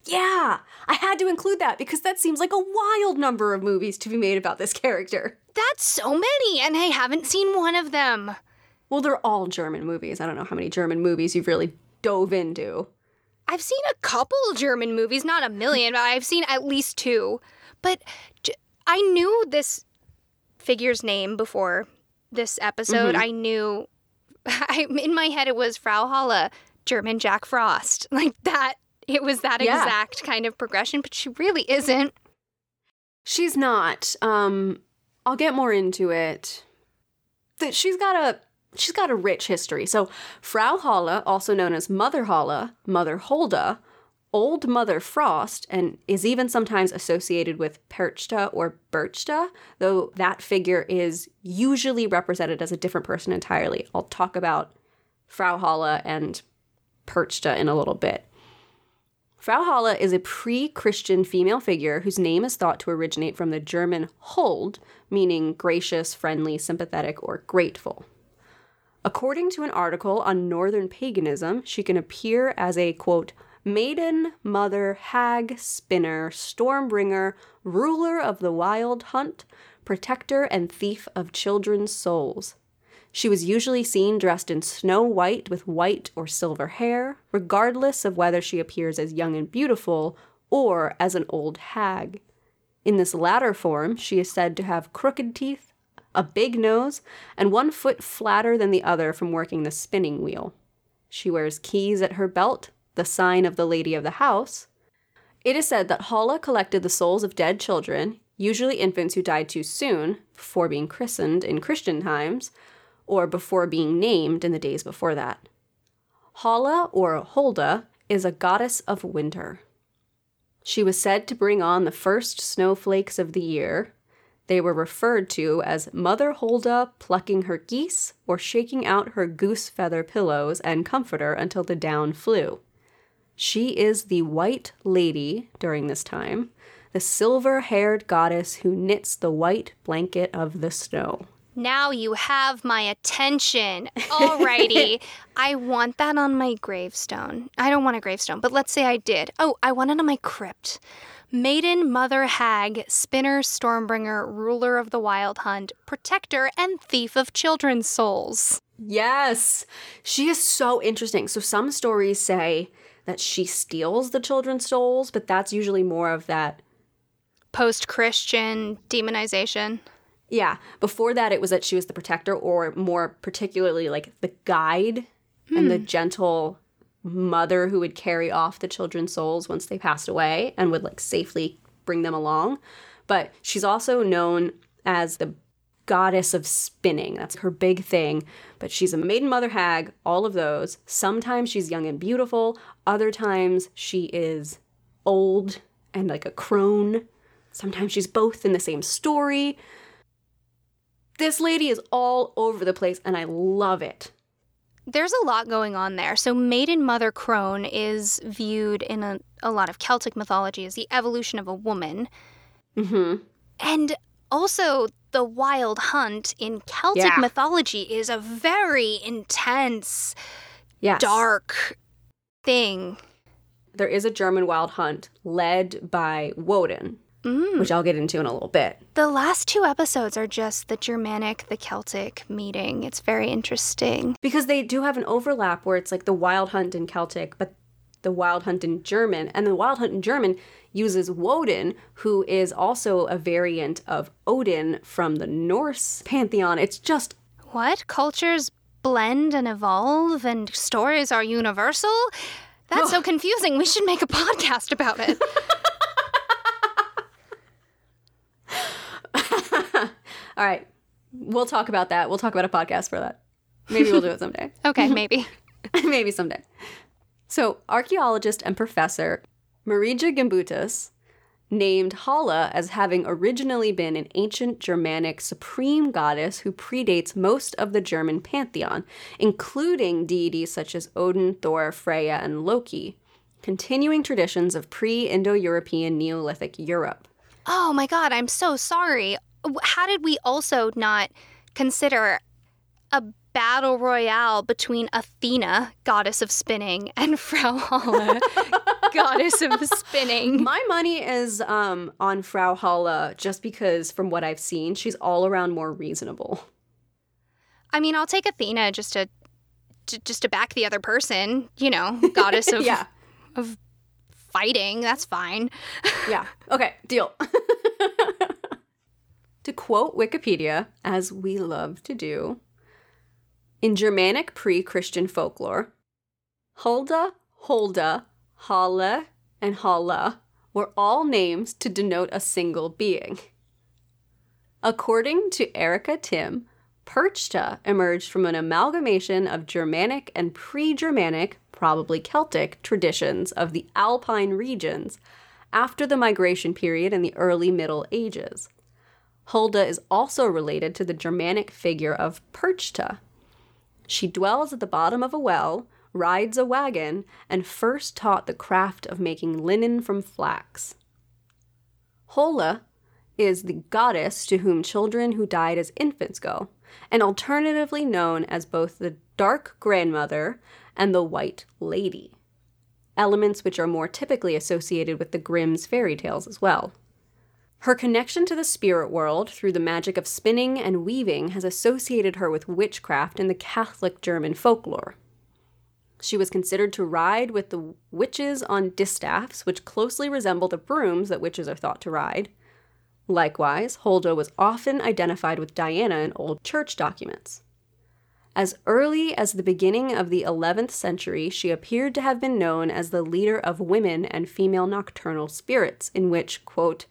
Yeah, I had to include that because that seems like a wild number of movies to be made about this character. That's so many, and I haven't seen one of them. Well, they're all German movies. I don't know how many German movies you've really dove into. I've seen a couple German movies, not a million, but I've seen at least two. But I knew this figure's name before this episode. I knew, *laughs* I, in my head, it was Frau Holle, German Jack Frost. *laughs* Like that, it was that Yeah. exact kind of progression, but she really isn't. She's not. Um, I'll get more into it. That she's got a she's got a rich history. So Frau Holle, also known as Mother Holle, Mother Hulda, Old Mother Frost, and is even sometimes associated with Perchta or Birchta, though that figure is usually represented as a different person entirely. I'll talk about Frau Holle and Perchta in a little bit. Frau Holle is a pre Christian female figure whose name is thought to originate from the German Huld, meaning gracious, friendly, sympathetic, or grateful. According to an article on Northern paganism, she can appear as a quote, maiden, mother, hag, spinner, stormbringer, ruler of the wild hunt, protector and thief of children's souls. She was usually seen dressed in snow white with white or silver hair, regardless of whether she appears as young and beautiful or as an old hag. In this latter form, she is said to have crooked teeth, a big nose, and one foot flatter than the other from working the spinning wheel. She wears keys at her belt, the sign of the lady of the house. It is said that Holla collected the souls of dead children, usually infants who died too soon, before being christened in Christian times, or before being named in the days before that. Hala or Holda is a goddess of winter. She was said to bring on the first snowflakes of the year. They were referred to as Mother Holda plucking her geese or shaking out her goose feather pillows and comforter until the down flew. She is the White Lady during this time, the silver haired goddess who knits the white blanket of the snow. Now you have my attention. Alrighty. *laughs* I want that on my gravestone. I don't want a gravestone, but let's say I did. Oh, I want it on my crypt. Maiden, mother, hag, spinner, stormbringer, ruler of the wild hunt, protector, and thief of children's souls. Yes. She is so interesting. So some stories say that she steals the children's souls, but that's usually more of that. Post Christian demonization. Yeah. Before that, it was that she was the protector, or more particularly, like the guide and the hmm. gentle mother who would carry off the children's souls once they passed away and would like safely bring them along. But she's also known as the goddess of spinning. That's her big thing. But she's a maiden mother hag, all of those. Sometimes she's young and beautiful, other times she is old and like a crone. Sometimes she's both in the same story. This lady is all over the place and I love it. There's a lot going on there. So, Maiden Mother Crone is viewed in a, a lot of Celtic mythology as the evolution of a woman. Mm-hmm. And also, the wild hunt in Celtic Yeah. mythology is a very intense, Yes. dark thing. There is a German wild hunt led by Woden, Mm. which I'll get into in a little bit. The last two episodes are just the Germanic, the Celtic meeting. It's very interesting. Because they do have an overlap where it's like the wild hunt in Celtic, but the wild hunt in German. And the wild hunt in German uses Woden, who is also a variant of Odin from the Norse pantheon. It's just What? Cultures blend and evolve and stories are universal? That's *laughs* so confusing. We should make a podcast about it. *laughs* all right. We'll talk about that. We'll talk about a podcast for that. Maybe we'll do it someday. *laughs* okay, maybe. *laughs* Maybe someday. So, archaeologist and professor Marija Gimbutas named Hala as having originally been an ancient Germanic supreme goddess who predates most of the German pantheon, including deities such as Odin, Thor, Freya, and Loki, continuing traditions of pre Indo European Neolithic Europe. Oh my god, I'm so sorry. How did we also not consider a battle royale between Athena, goddess of spinning, *laughs* and Frau Holle, *laughs* goddess of spinning? My money is um, on Frau Hala just because, from what I've seen, she's all around more reasonable. I mean, I'll take Athena just to, to just to back the other person, you know, *laughs* goddess of yeah. of fighting. That's fine. Yeah. Okay, deal. To quote Wikipedia, as we love to do, in Germanic pre Christian folklore, Hulda, Holda, Halle, and Halla were all names to denote a single being. According to Erika Timm, Perchta emerged from an amalgamation of Germanic and pre Germanic, probably Celtic, traditions of the Alpine regions after the migration period in the early Middle Ages. Hulda is also related to the Germanic figure of Perchta. She dwells at the bottom of a well, rides a wagon, and first taught the craft of making linen from flax. Hola is the goddess to whom children who died as infants go, and alternatively known as both the Dark Grandmother and the White Lady, elements which are more typically associated with the Grimm's fairy tales as well. Her connection to the spirit world through the magic of spinning and weaving has associated her with witchcraft in the Catholic German folklore. She was considered to ride with the witches on distaffs, which closely resemble the brooms that witches are thought to ride. Likewise, Holda was often identified with Diana in old church documents. As early as the beginning of the 11th century, she appeared to have been known as the leader of women and female nocturnal spirits, in which, quote,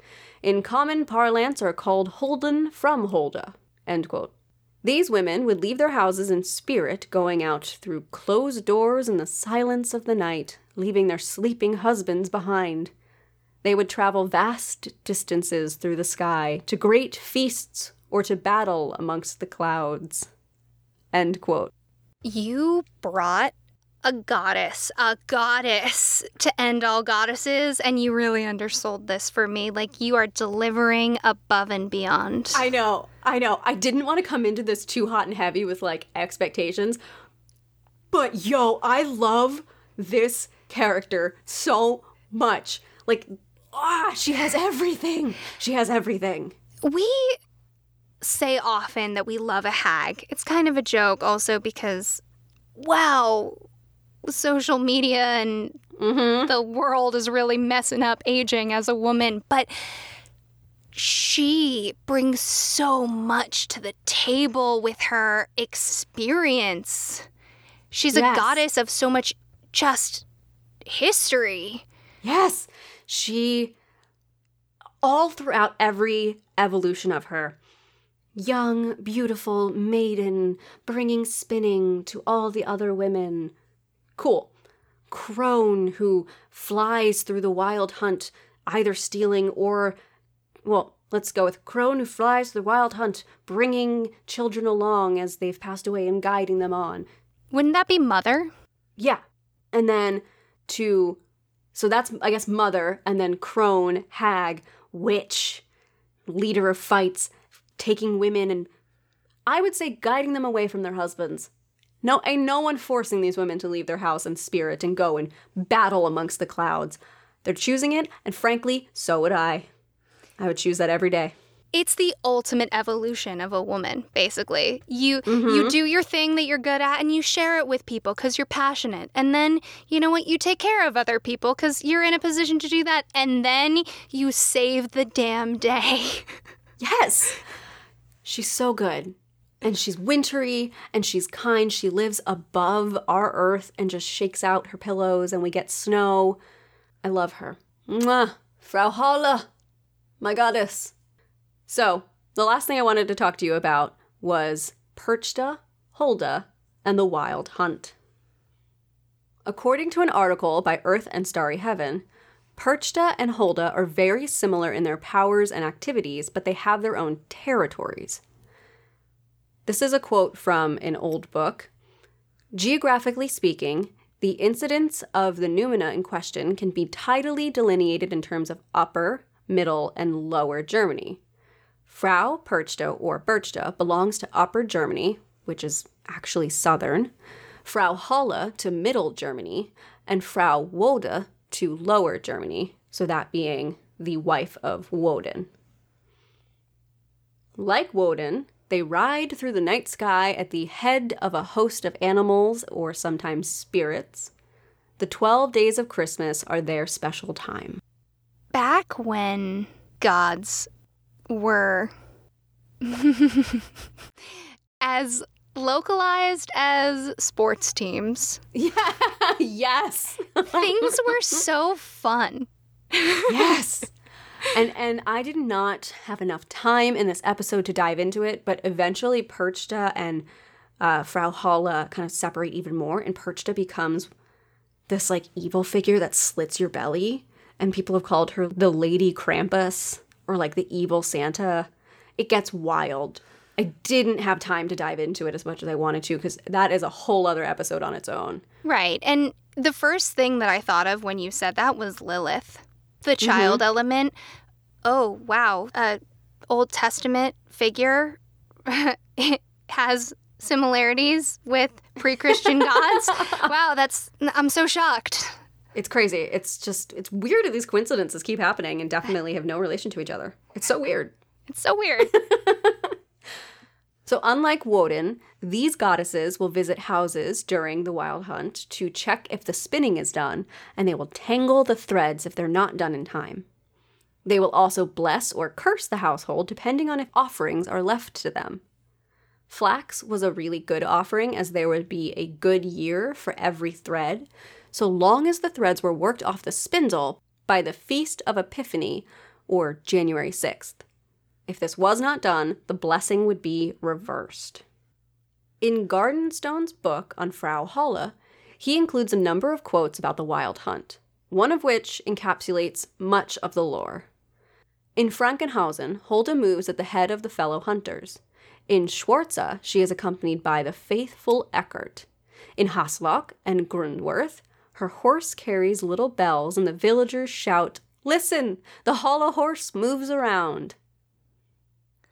in common parlance are called Holden from Holda. These women would leave their houses in spirit, going out through closed doors in the silence of the night, leaving their sleeping husbands behind. They would travel vast distances through the sky to great feasts or to battle amongst the clouds. You brought a goddess, a goddess to end all goddesses, and you really undersold this for me. Like you are delivering above and beyond. I know, I know. I didn't want to come into this too hot and heavy with like expectations. But yo, I love this character so much. Like, ah, she has everything. She has everything. we say often that we love a hag. It's kind of a joke also because, wow, social media and Mm-hmm. the world is really messing up aging as a woman. But she brings so much to the table with her experience. She's Yes. a goddess of so much just history. Yes, she, all throughout every evolution of her, young, beautiful maiden, bringing spinning to all the other women. Cool. Crone who flies through the wild hunt, either stealing or, well, let's go with Crone who flies through the wild hunt, bringing children along as they've passed away and guiding them on. Wouldn't that be mother? Yeah. And then to so that's I guess mother and then crone, hag, witch. leader of fights, taking women and I would say guiding them away from their husbands. No, ain't no one forcing these women to leave their house and spirit and go and battle amongst the clouds. They're choosing it, and frankly, so would I. I would choose that every day. It's the ultimate evolution of a woman, basically. You mm-hmm. you do your thing that you're good at and you share it with people cuz you're passionate. And then, you know what, you take care of other people cuz you're in a position to do that and then you save the damn day. *laughs* yes. She's so good. And she's wintry and she's kind. She lives above our earth and just shakes out her pillows and we get snow. I love her. Mwah. Frau Holle, my goddess. So, the last thing I wanted to talk to you about was Perchta, Hulda, and the Wild Hunt. According to an article by Earth and Starry Heaven, Perchta and Hulda are very similar in their powers and activities, but they have their own territories. This is a quote from an old book. Geographically speaking, the incidence of the noumena in question can be tidily delineated in terms of upper, middle, and lower Germany. Frau Perchta or Berchta belongs to Upper Germany, which is actually southern, Frau Holle to Middle Germany, and Frau Wode to Lower Germany, so that being the wife of Woden. Like Woden, they ride through the night sky at the head of a host of animals or sometimes spirits. The 12 days of Christmas are their special time. Back when gods were *laughs* as localized as sports teams. *laughs* Yeah, yes. Things were so fun. *laughs* yes. And and I did not have enough time in this episode to dive into it, but eventually Perchta and uh, Frau Holle kind of separate even more, and Perchta becomes this like evil figure that slits your belly, and people have called her the Lady Krampus or like the evil Santa. It gets wild. I didn't have time to dive into it as much as I wanted to because that is a whole other episode on its own. Right. And the first thing that I thought of when you said that was Lilith, the mm-hmm. child mm-hmm. element. Oh, wow. A Old Testament figure *laughs* has similarities with pre-Christian *laughs* gods. Wow, that's I'm so shocked. It's crazy. It's just, it's weird that these coincidences keep happening and definitely have no relation to each other. It's so weird. It's so weird. *laughs* so, unlike Woden, these goddesses will visit houses during the wild hunt to check if the spinning is done, and they will tangle the threads if they're not done in time. They will also bless or curse the household depending on if offerings are left to them. Flax was a really good offering as there would be a good year for every thread, so long as the threads were worked off the spindle by the Feast of Epiphany, or January 6th. If this was not done, the blessing would be reversed. In Gardenstone's book on Frau Holle, he includes a number of quotes about the wild hunt, one of which encapsulates much of the lore. In Frankenhausen, Hulda moves at the head of the fellow hunters. In Schwarza, she is accompanied by the faithful Eckert. In Haslach and Grundworth, her horse carries little bells, and the villagers shout, Listen, the Holle horse moves around.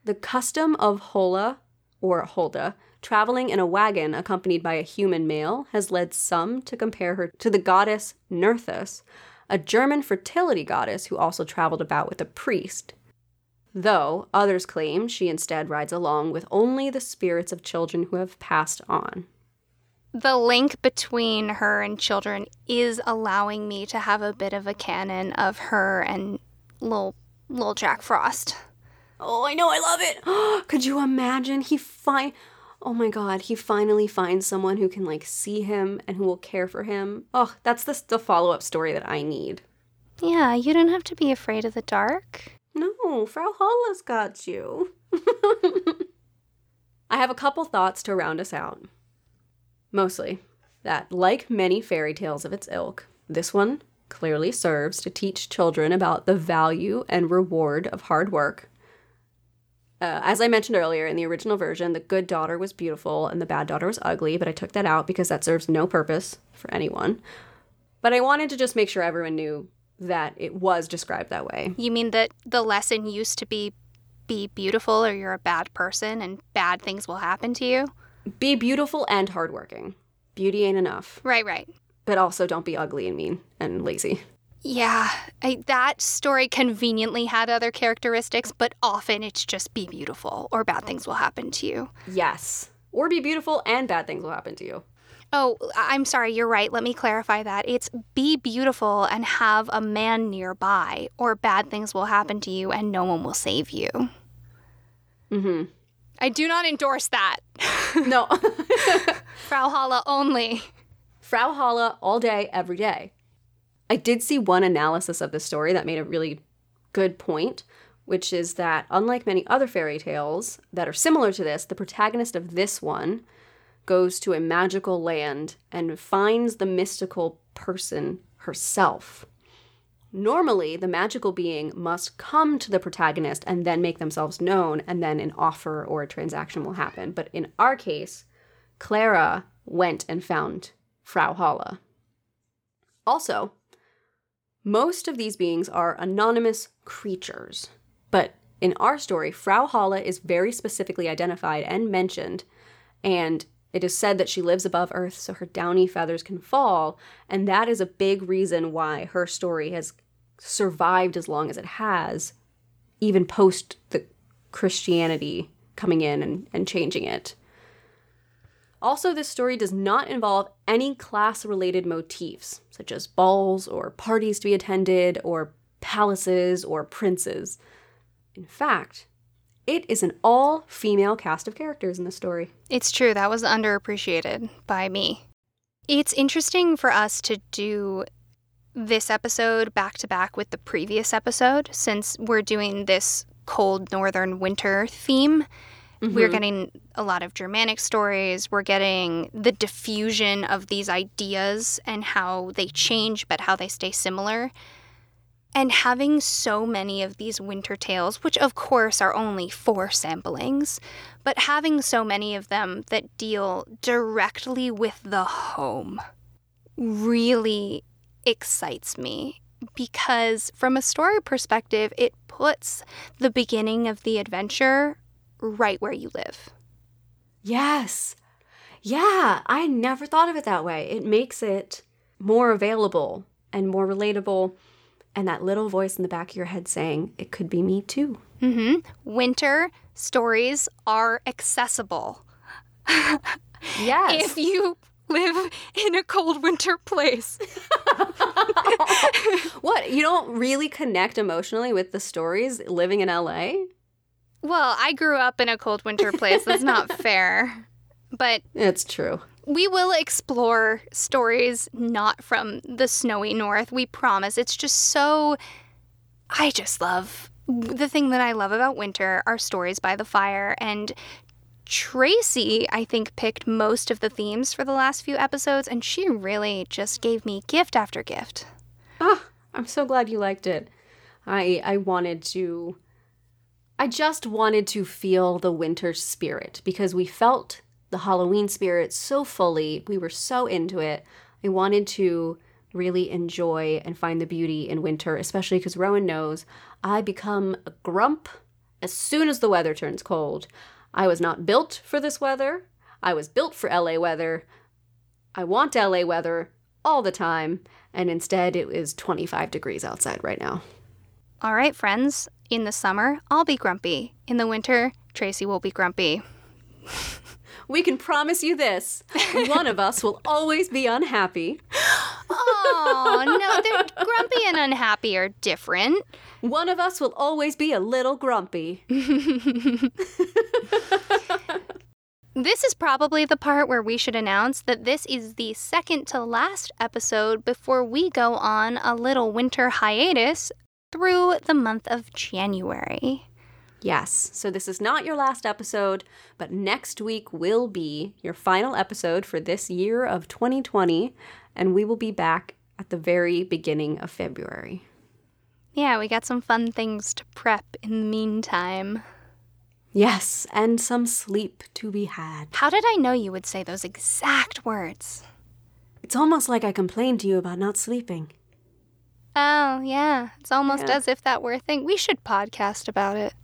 The custom of Holla, or Hulda, traveling in a wagon accompanied by a human male has led some to compare her to the goddess Nerthus, a German fertility goddess who also traveled about with a priest. Though others claim she instead rides along with only the spirits of children who have passed on the link between her and children is allowing me to have a bit of a canon of her and little little Jack Frost. Oh, I know, I love it. *gasps* Could you imagine he find Oh my god, he finally finds someone who can like see him and who will care for him. Oh, that's the the follow-up story that I need. Yeah, you don't have to be afraid of the dark. No, Frau Holle's got you. *laughs* I have a couple thoughts to round us out. Mostly, that, like many fairy tales of its ilk, this one clearly serves to teach children about the value and reward of hard work. Uh, as I mentioned earlier, in the original version, the good daughter was beautiful and the bad daughter was ugly, but I took that out because that serves no purpose for anyone. But I wanted to just make sure everyone knew that it was described that way. You mean that the lesson used to be be beautiful or you're a bad person and bad things will happen to you. Be beautiful and hardworking. Beauty ain't enough. Right, right. But also don't be ugly and mean and lazy. Yeah, I, that story conveniently had other characteristics, but often it's just be beautiful or bad things will happen to you. Yes. Or be beautiful and bad things will happen to you. Oh, I'm sorry, you're right. Let me clarify that. It's be beautiful and have a man nearby, or bad things will happen to you and no one will save you. Mm hmm. I do not endorse that. *laughs* No. Frau Holle only. Frau Holle all day, every day. I did see one analysis of the story that made a really good point, which is that unlike many other fairy tales that are similar to this, the protagonist of this one goes to a magical land and finds the mystical person herself. Normally, the magical being must come to the protagonist and then make themselves known, and then an offer or a transaction will happen. But in our case, Clara went and found Frau Holle. Also, most of these beings are anonymous creatures, but in our story, Frau Holle is very specifically identified and mentioned, and it is said that she lives above Earth so her downy feathers can fall, and that is a big reason why her story has survived as long as it has, even post the Christianity coming in and, and changing it. Also, this story does not involve any class related motifs, such as balls or parties to be attended, or palaces or princes. In fact, it is an all female cast of characters in the story. It's true, that was underappreciated by me. It's interesting for us to do this episode back to back with the previous episode since we're doing this cold northern winter theme. Mm-hmm. We're getting a lot of Germanic stories. We're getting the diffusion of these ideas and how they change, but how they stay similar. And having so many of these winter tales, which of course are only four samplings, but having so many of them that deal directly with the home really excites me because, from a story perspective, it puts the beginning of the adventure right where you live. Yes. Yeah, I never thought of it that way. It makes it more available and more relatable. And that little voice in the back of your head saying, it could be me too. Mm-hmm. Winter stories are accessible. yes. *laughs* if you live in a cold winter place. *laughs* what? You don't really connect emotionally with the stories living in LA? Well, I grew up in a cold winter place. That's not *laughs* fair. But it's true. We will explore stories not from the snowy north. We promise. It's just so. I just love. The thing that I love about winter are stories by the fire. And Tracy, I think, picked most of the themes for the last few episodes, and she really just gave me gift after gift. Oh, I'm so glad you liked it. I I wanted to I just wanted to feel the winter spirit because we felt the Halloween spirit so fully. We were so into it. I wanted to really enjoy and find the beauty in winter, especially because Rowan knows I become a grump as soon as the weather turns cold. I was not built for this weather. I was built for LA weather. I want LA weather all the time, and instead it is 25 degrees outside right now. All right, friends. In the summer, I'll be grumpy. In the winter, Tracy will be grumpy. we can promise you this one of us will always be unhappy. Oh, no, grumpy and unhappy are different. One of us will always be a little grumpy. This is probably the part where we should announce that this is the second to last episode before we go on a little winter hiatus through the month of January. Yes, so this is not your last episode, but next week will be your final episode for this year of 2020, and we will be back at the very beginning of February. Yeah, we got some fun things to prep in the meantime. Yes, and some sleep to be had. How did I know you would say those exact words? It's almost like I complained to you about not sleeping. Oh, yeah. It's almost yeah. as if that were a thing. We should podcast about it.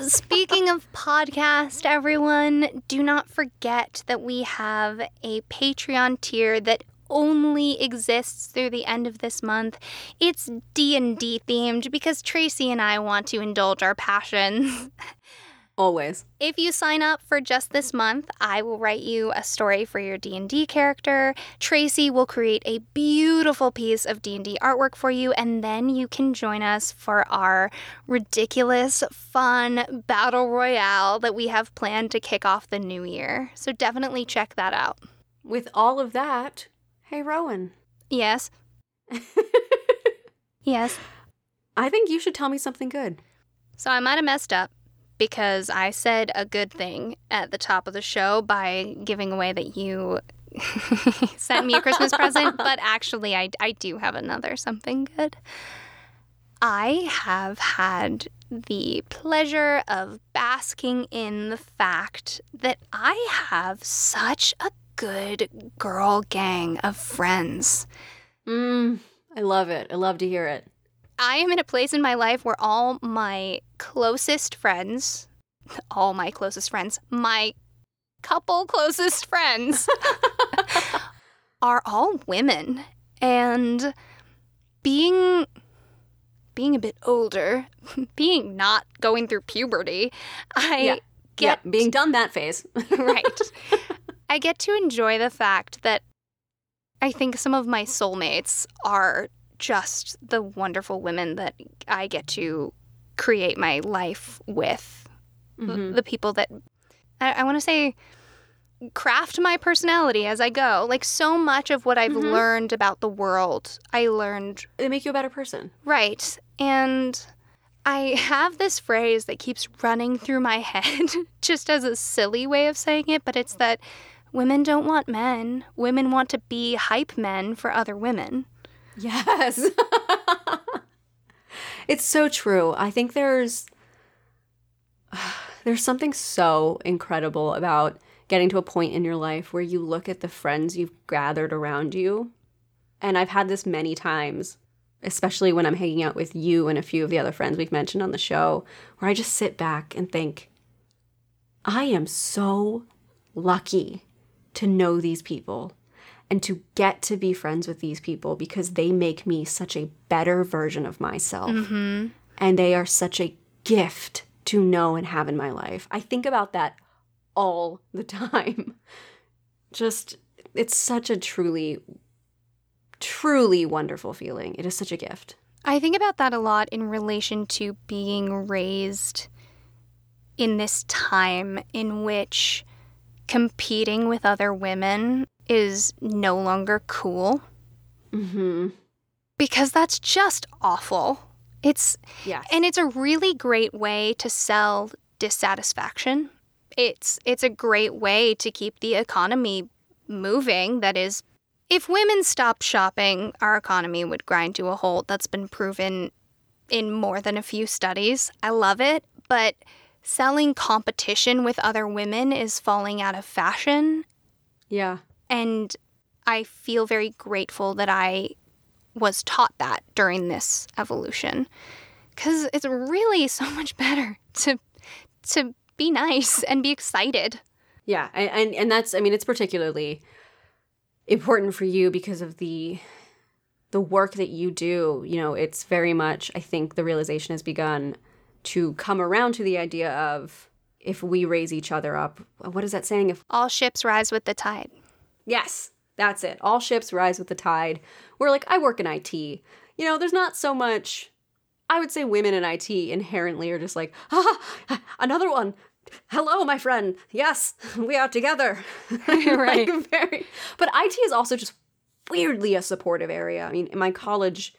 Speaking of podcast, everyone, do not forget that we have a Patreon tier that only exists through the end of this month. It's D&D themed because Tracy and I want to indulge our passions. *laughs* Always. If you sign up for just this month, I will write you a story for your D&D character. Tracy will create a beautiful piece of D&D artwork for you and then you can join us for our ridiculous fun battle royale that we have planned to kick off the new year. So definitely check that out. With all of that, hey Rowan. Yes. *laughs* yes. I think you should tell me something good. So I might have messed up because I said a good thing at the top of the show by giving away that you *laughs* sent me a Christmas present, *laughs* but actually, I, I do have another something good. I have had the pleasure of basking in the fact that I have such a good girl gang of friends. Mm, I love it. I love to hear it. I am in a place in my life where all my closest friends, all my closest friends, my couple closest friends *laughs* are all women. And being being a bit older, *laughs* being not going through puberty, I Yeah. get yeah, being done that phase. *laughs* right. I get to enjoy the fact that I think some of my soulmates are just the wonderful women that I get to create my life with. The- Mhm. The people that I, I want to say craft my personality as I go. Like so much of what I've Mhm. learned about the world, I learned They make you a better person. Right. And I have this phrase that keeps running through my head, *laughs* just as a silly way of saying it, but it's that women don't want men. Women want to be hype men for other women. Yes. *laughs* it's so true. I think there's *sighs* there's something so incredible about getting to a point in your life where you look at the friends you've gathered around you. And I've had this many times, especially when I'm hanging out with you and a few of the other friends we've mentioned on the show, where I just sit back and think, I am so lucky to know these people and to get to be friends with these people because they make me such a better version of myself. Mm-hmm. And they are such a gift to know and have in my life. I think about that all the time. *laughs* Just, it's such a truly, truly wonderful feeling. It is such a gift. I think about that a lot in relation to being raised in this time in which competing with other women is no longer cool Mm-hmm. because that's just awful. It's Yes. And it's a really great way to sell dissatisfaction. It's it's a great way to keep the economy moving. That is if women stopped shopping, our economy would grind to a halt. That's been proven in more than a few studies. I love it, but selling competition with other women is falling out of fashion yeah. And I feel very grateful that I was taught that during this evolution cuz it's really *laughs* so much better to to be nice and be excited. Yeah, and, and and that's I mean it's particularly important for you because of the the work that you do. You know, it's very much I think the realization has begun to come around to the idea of if we raise each other up. What is that saying? If All ships rise with the tide. Yes, that's it. All ships rise with the tide. We're like I work in IT. You know, there's not so much. I would say women in IT inherently are just like, ah, another one. Hello, my friend. Yes, *laughs* we are together. *laughs* Right. Like, very. But IT is also just weirdly a supportive area. I mean, in my college,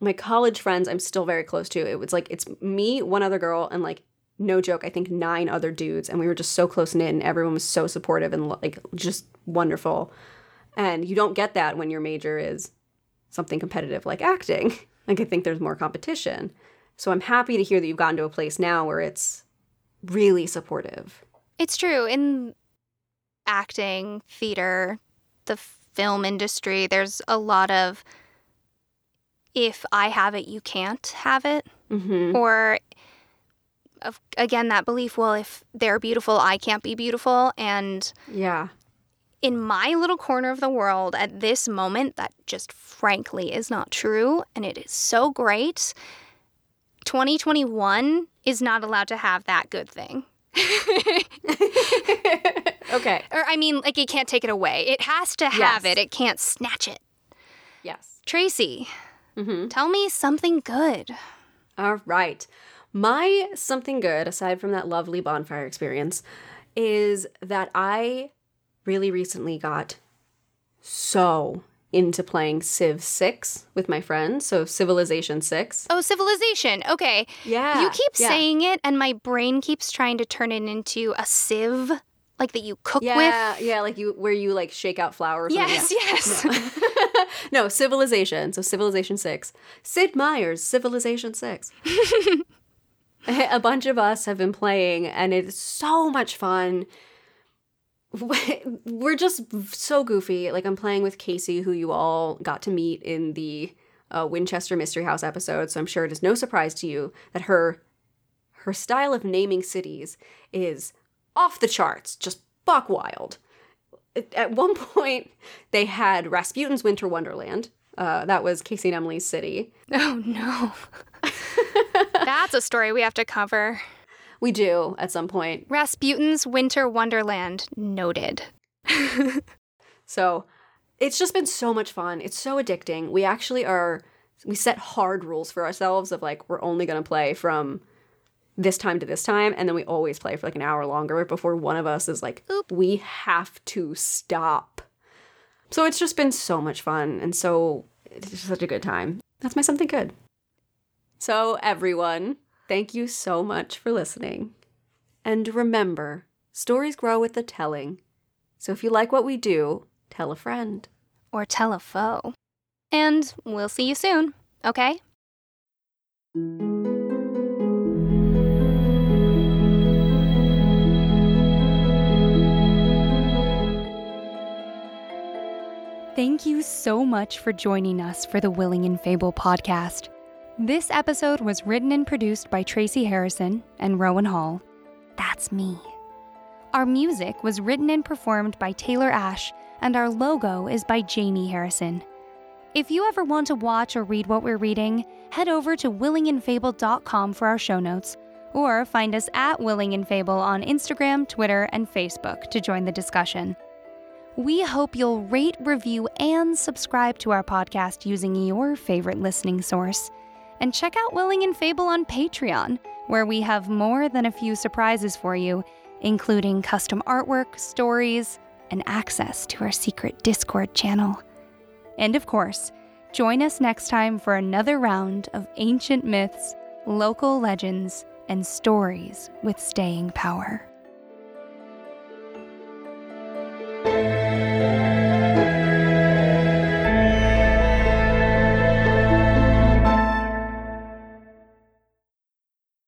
my college friends, I'm still very close to. It was like it's me, one other girl, and like no joke, I think nine other dudes, and we were just so close knit, and everyone was so supportive and like just wonderful. And you don't get that when your major is something competitive like acting. *laughs* Like I think there's more competition. So I'm happy to hear that you've gotten to a place now where it's really supportive. It's true in acting, theater, the film industry, there's a lot of if I have it, you can't have it. Mm-hmm. Or, of, again, that belief, well, if they're beautiful, I can't be beautiful. And yeah. In my little corner of the world at this moment, that just frankly is not true. And it is so great. 2021 is not allowed to have that good thing. *laughs* okay. Or, I mean, like, it can't take it away. It has to have yes. it, it can't snatch it. Yes. Tracy, mm-hmm. tell me something good. All right. My something good, aside from that lovely bonfire experience, is that I really recently got so into playing Civ 6 with my friends. So Civilization 6. Oh, Civilization. Okay. Yeah. You keep yeah. saying it, and my brain keeps trying to turn it into a sieve. Like that you cook yeah, with? Yeah, yeah, like you where you like shake out flour. Yes, yes. *laughs* No. *laughs* no, Civilization. So Civilization 6. Sid Meier's Civilization 6. *laughs* a bunch of us have been playing, and it's so much fun *laughs* we're just so goofy. Like I'm playing with Casey, who you all got to meet in the uh, Winchester Mystery House episode. So I'm sure it is no surprise to you that her her style of naming cities is off the charts, just buck wild. At one *laughs* point, they had Rasputin's Winter Wonderland. Uh, that was Casey and Emily's city. Oh no, *laughs* *laughs* that's a story we have to cover. We do at some point. Rasputin's Winter Wonderland noted. *laughs* so it's just been so much fun. It's so addicting. We actually are, we set hard rules for ourselves of like, we're only going to play from this time to this time. And then we always play for like an hour longer before one of us is like, Oop. we have to stop. So it's just been so much fun. And so it's such a good time. That's my something good. So, everyone, Thank you so much for listening. And remember, stories grow with the telling. So if you like what we do, tell a friend. Or tell a foe. And we'll see you soon, okay? Thank you so much for joining us for the Willing and Fable podcast. This episode was written and produced by Tracy Harrison and Rowan Hall. That's me. Our music was written and performed by Taylor Ash, and our logo is by Jamie Harrison. If you ever want to watch or read what we're reading, head over to willingandfable.com for our show notes, or find us at Willing and Fable on Instagram, Twitter, and Facebook to join the discussion. We hope you'll rate, review, and subscribe to our podcast using your favorite listening source. And check out Willing and Fable on Patreon, where we have more than a few surprises for you, including custom artwork, stories, and access to our secret Discord channel. And of course, join us next time for another round of ancient myths, local legends, and stories with staying power.